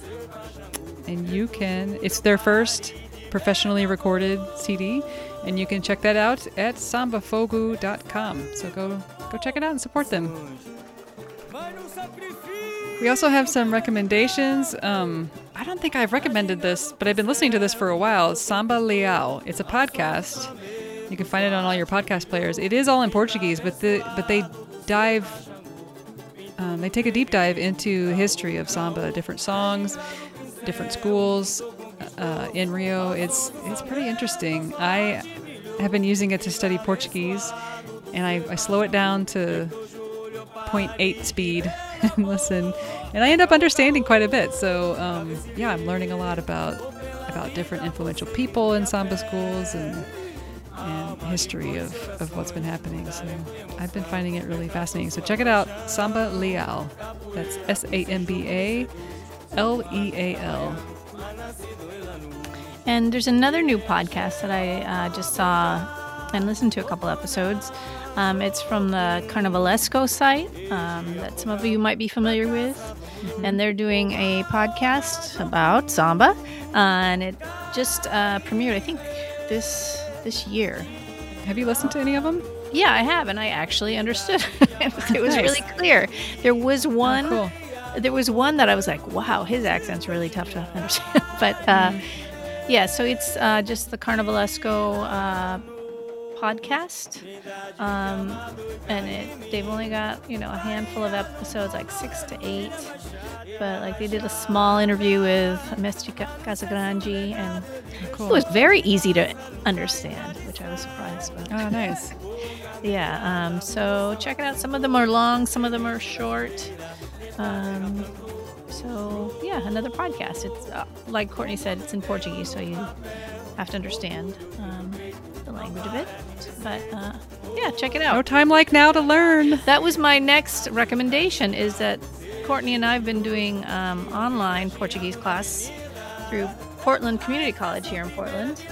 And you can, it's their first professionally recorded CD, and you can check that out at sambafogo.com. So go go check it out and support them. We also have some recommendations. Um, I don't think I've recommended this, but I've been listening to this for a while. Samba Leal. It's a podcast. You can find it on all your podcast players. It is all in Portuguese, but the but they dive. Um, they take a deep dive into history of samba, different songs, different schools uh, in Rio. It's it's pretty interesting. I have been using it to study Portuguese, and I, I slow it down to 0.8 speed and listen, and I end up understanding quite a bit. So um, yeah, I'm learning a lot about about different influential people in samba schools and and history of, of what's been happening. So I've been finding it really fascinating. So check it out, Samba Leal. That's S A M B A L E A L. And there's another new podcast that I uh, just saw and listened to a couple episodes. Um, it's from the Carnavalesco site um, that some of you might be familiar with. And they're doing a podcast about samba. Uh, and it just uh, premiered, I think, this this year. Have you listened to any of them? Yeah, I have, and I actually understood. it was Nice. really clear. There was one cool. there was one that I was like, wow, his accent's really tough to understand. but uh, yeah, so it's uh, just the Carnavalesco uh, podcast, um, and it, they've only got you know a handful of episodes, like six to eight. But like they did a small interview with Mestre Casagrande, and Cool. it was very easy to understand, which I was surprised about. Oh, nice. Yeah, um, so check it out. Some of them are long, some of them are short. Um, so yeah, another podcast. It's uh, like Courtney said, it's in Portuguese, so you have to understand um, language of it. But uh, yeah, check it out. No time like now to learn. That was my next recommendation. Is that Courtney and I have been doing um, online Portuguese class through Portland Community College here in Portland.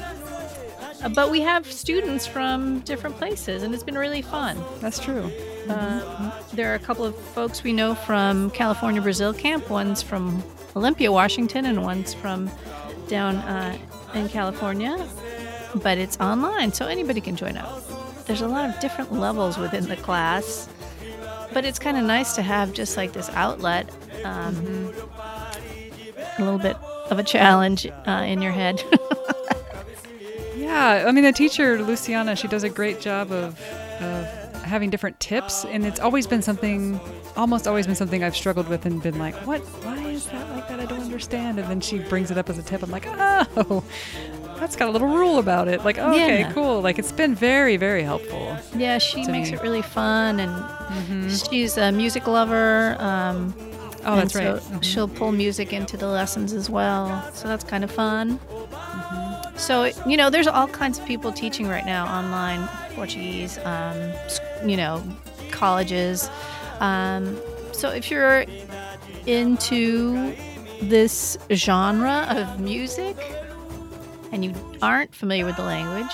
Uh, but we have students from different places, and it's been really fun. That's true. Uh, there are a couple of folks we know from California Brazil Camp. One's from Olympia, Washington, and one's from down uh, in California. But it's online, so anybody can join up. There's a lot of different levels within the class, but it's kind of nice to have just like this outlet, um, a little bit of a challenge uh, in your head. Yeah, I mean the teacher Luciana, she does a great job of of having different tips, and it's always been something, almost always been something I've struggled with and been like, what? Why is that like that? I don't understand. And then she brings it up as a tip. I'm like, oh, that's got a little rule about it. Like, oh, okay, Yeah. cool. Like it's been very, very helpful. Yeah, she makes me. it really fun, and she's a music lover. Um, Oh, that's right. so She'll pull music into the lessons as well, so that's kind of fun. So you know, there's all kinds of people teaching right now online Portuguese. Um, you know, colleges. Um, so if you're into this genre of music and you aren't familiar with the language,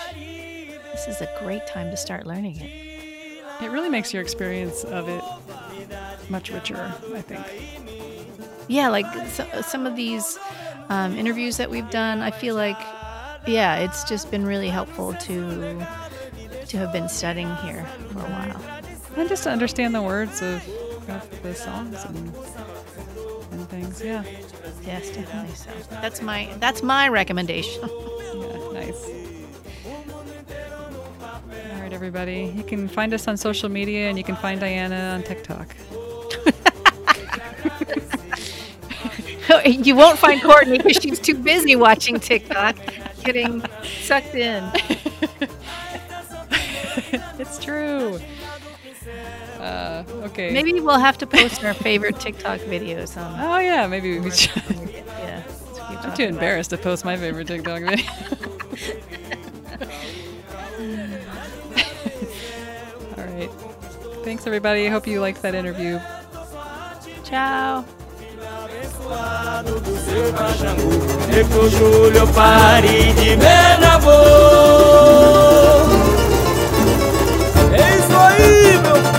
this is a great time to start learning it. It really makes your experience of it much richer. I think. yeah like so, some of these um, interviews that we've done i feel like yeah it's just been really helpful to to have been studying here for a while And just to understand the words of, of the songs and and things. Yeah. yes definitely so that's my that's my recommendation Yeah, nice. All right, everybody. You can find us on social media and you can find Diana on TikTok. you won't find courtney because she's too busy watching tiktok getting sucked in It's true. Uh, okay. Maybe we'll have to post our favorite TikTok videos on. Oh yeah, maybe we should. yeah. I'm too embarrassed to post my favorite TikTok video. All right. Thanks everybody. I hope you liked that interview. Tchau. É isso aí, meu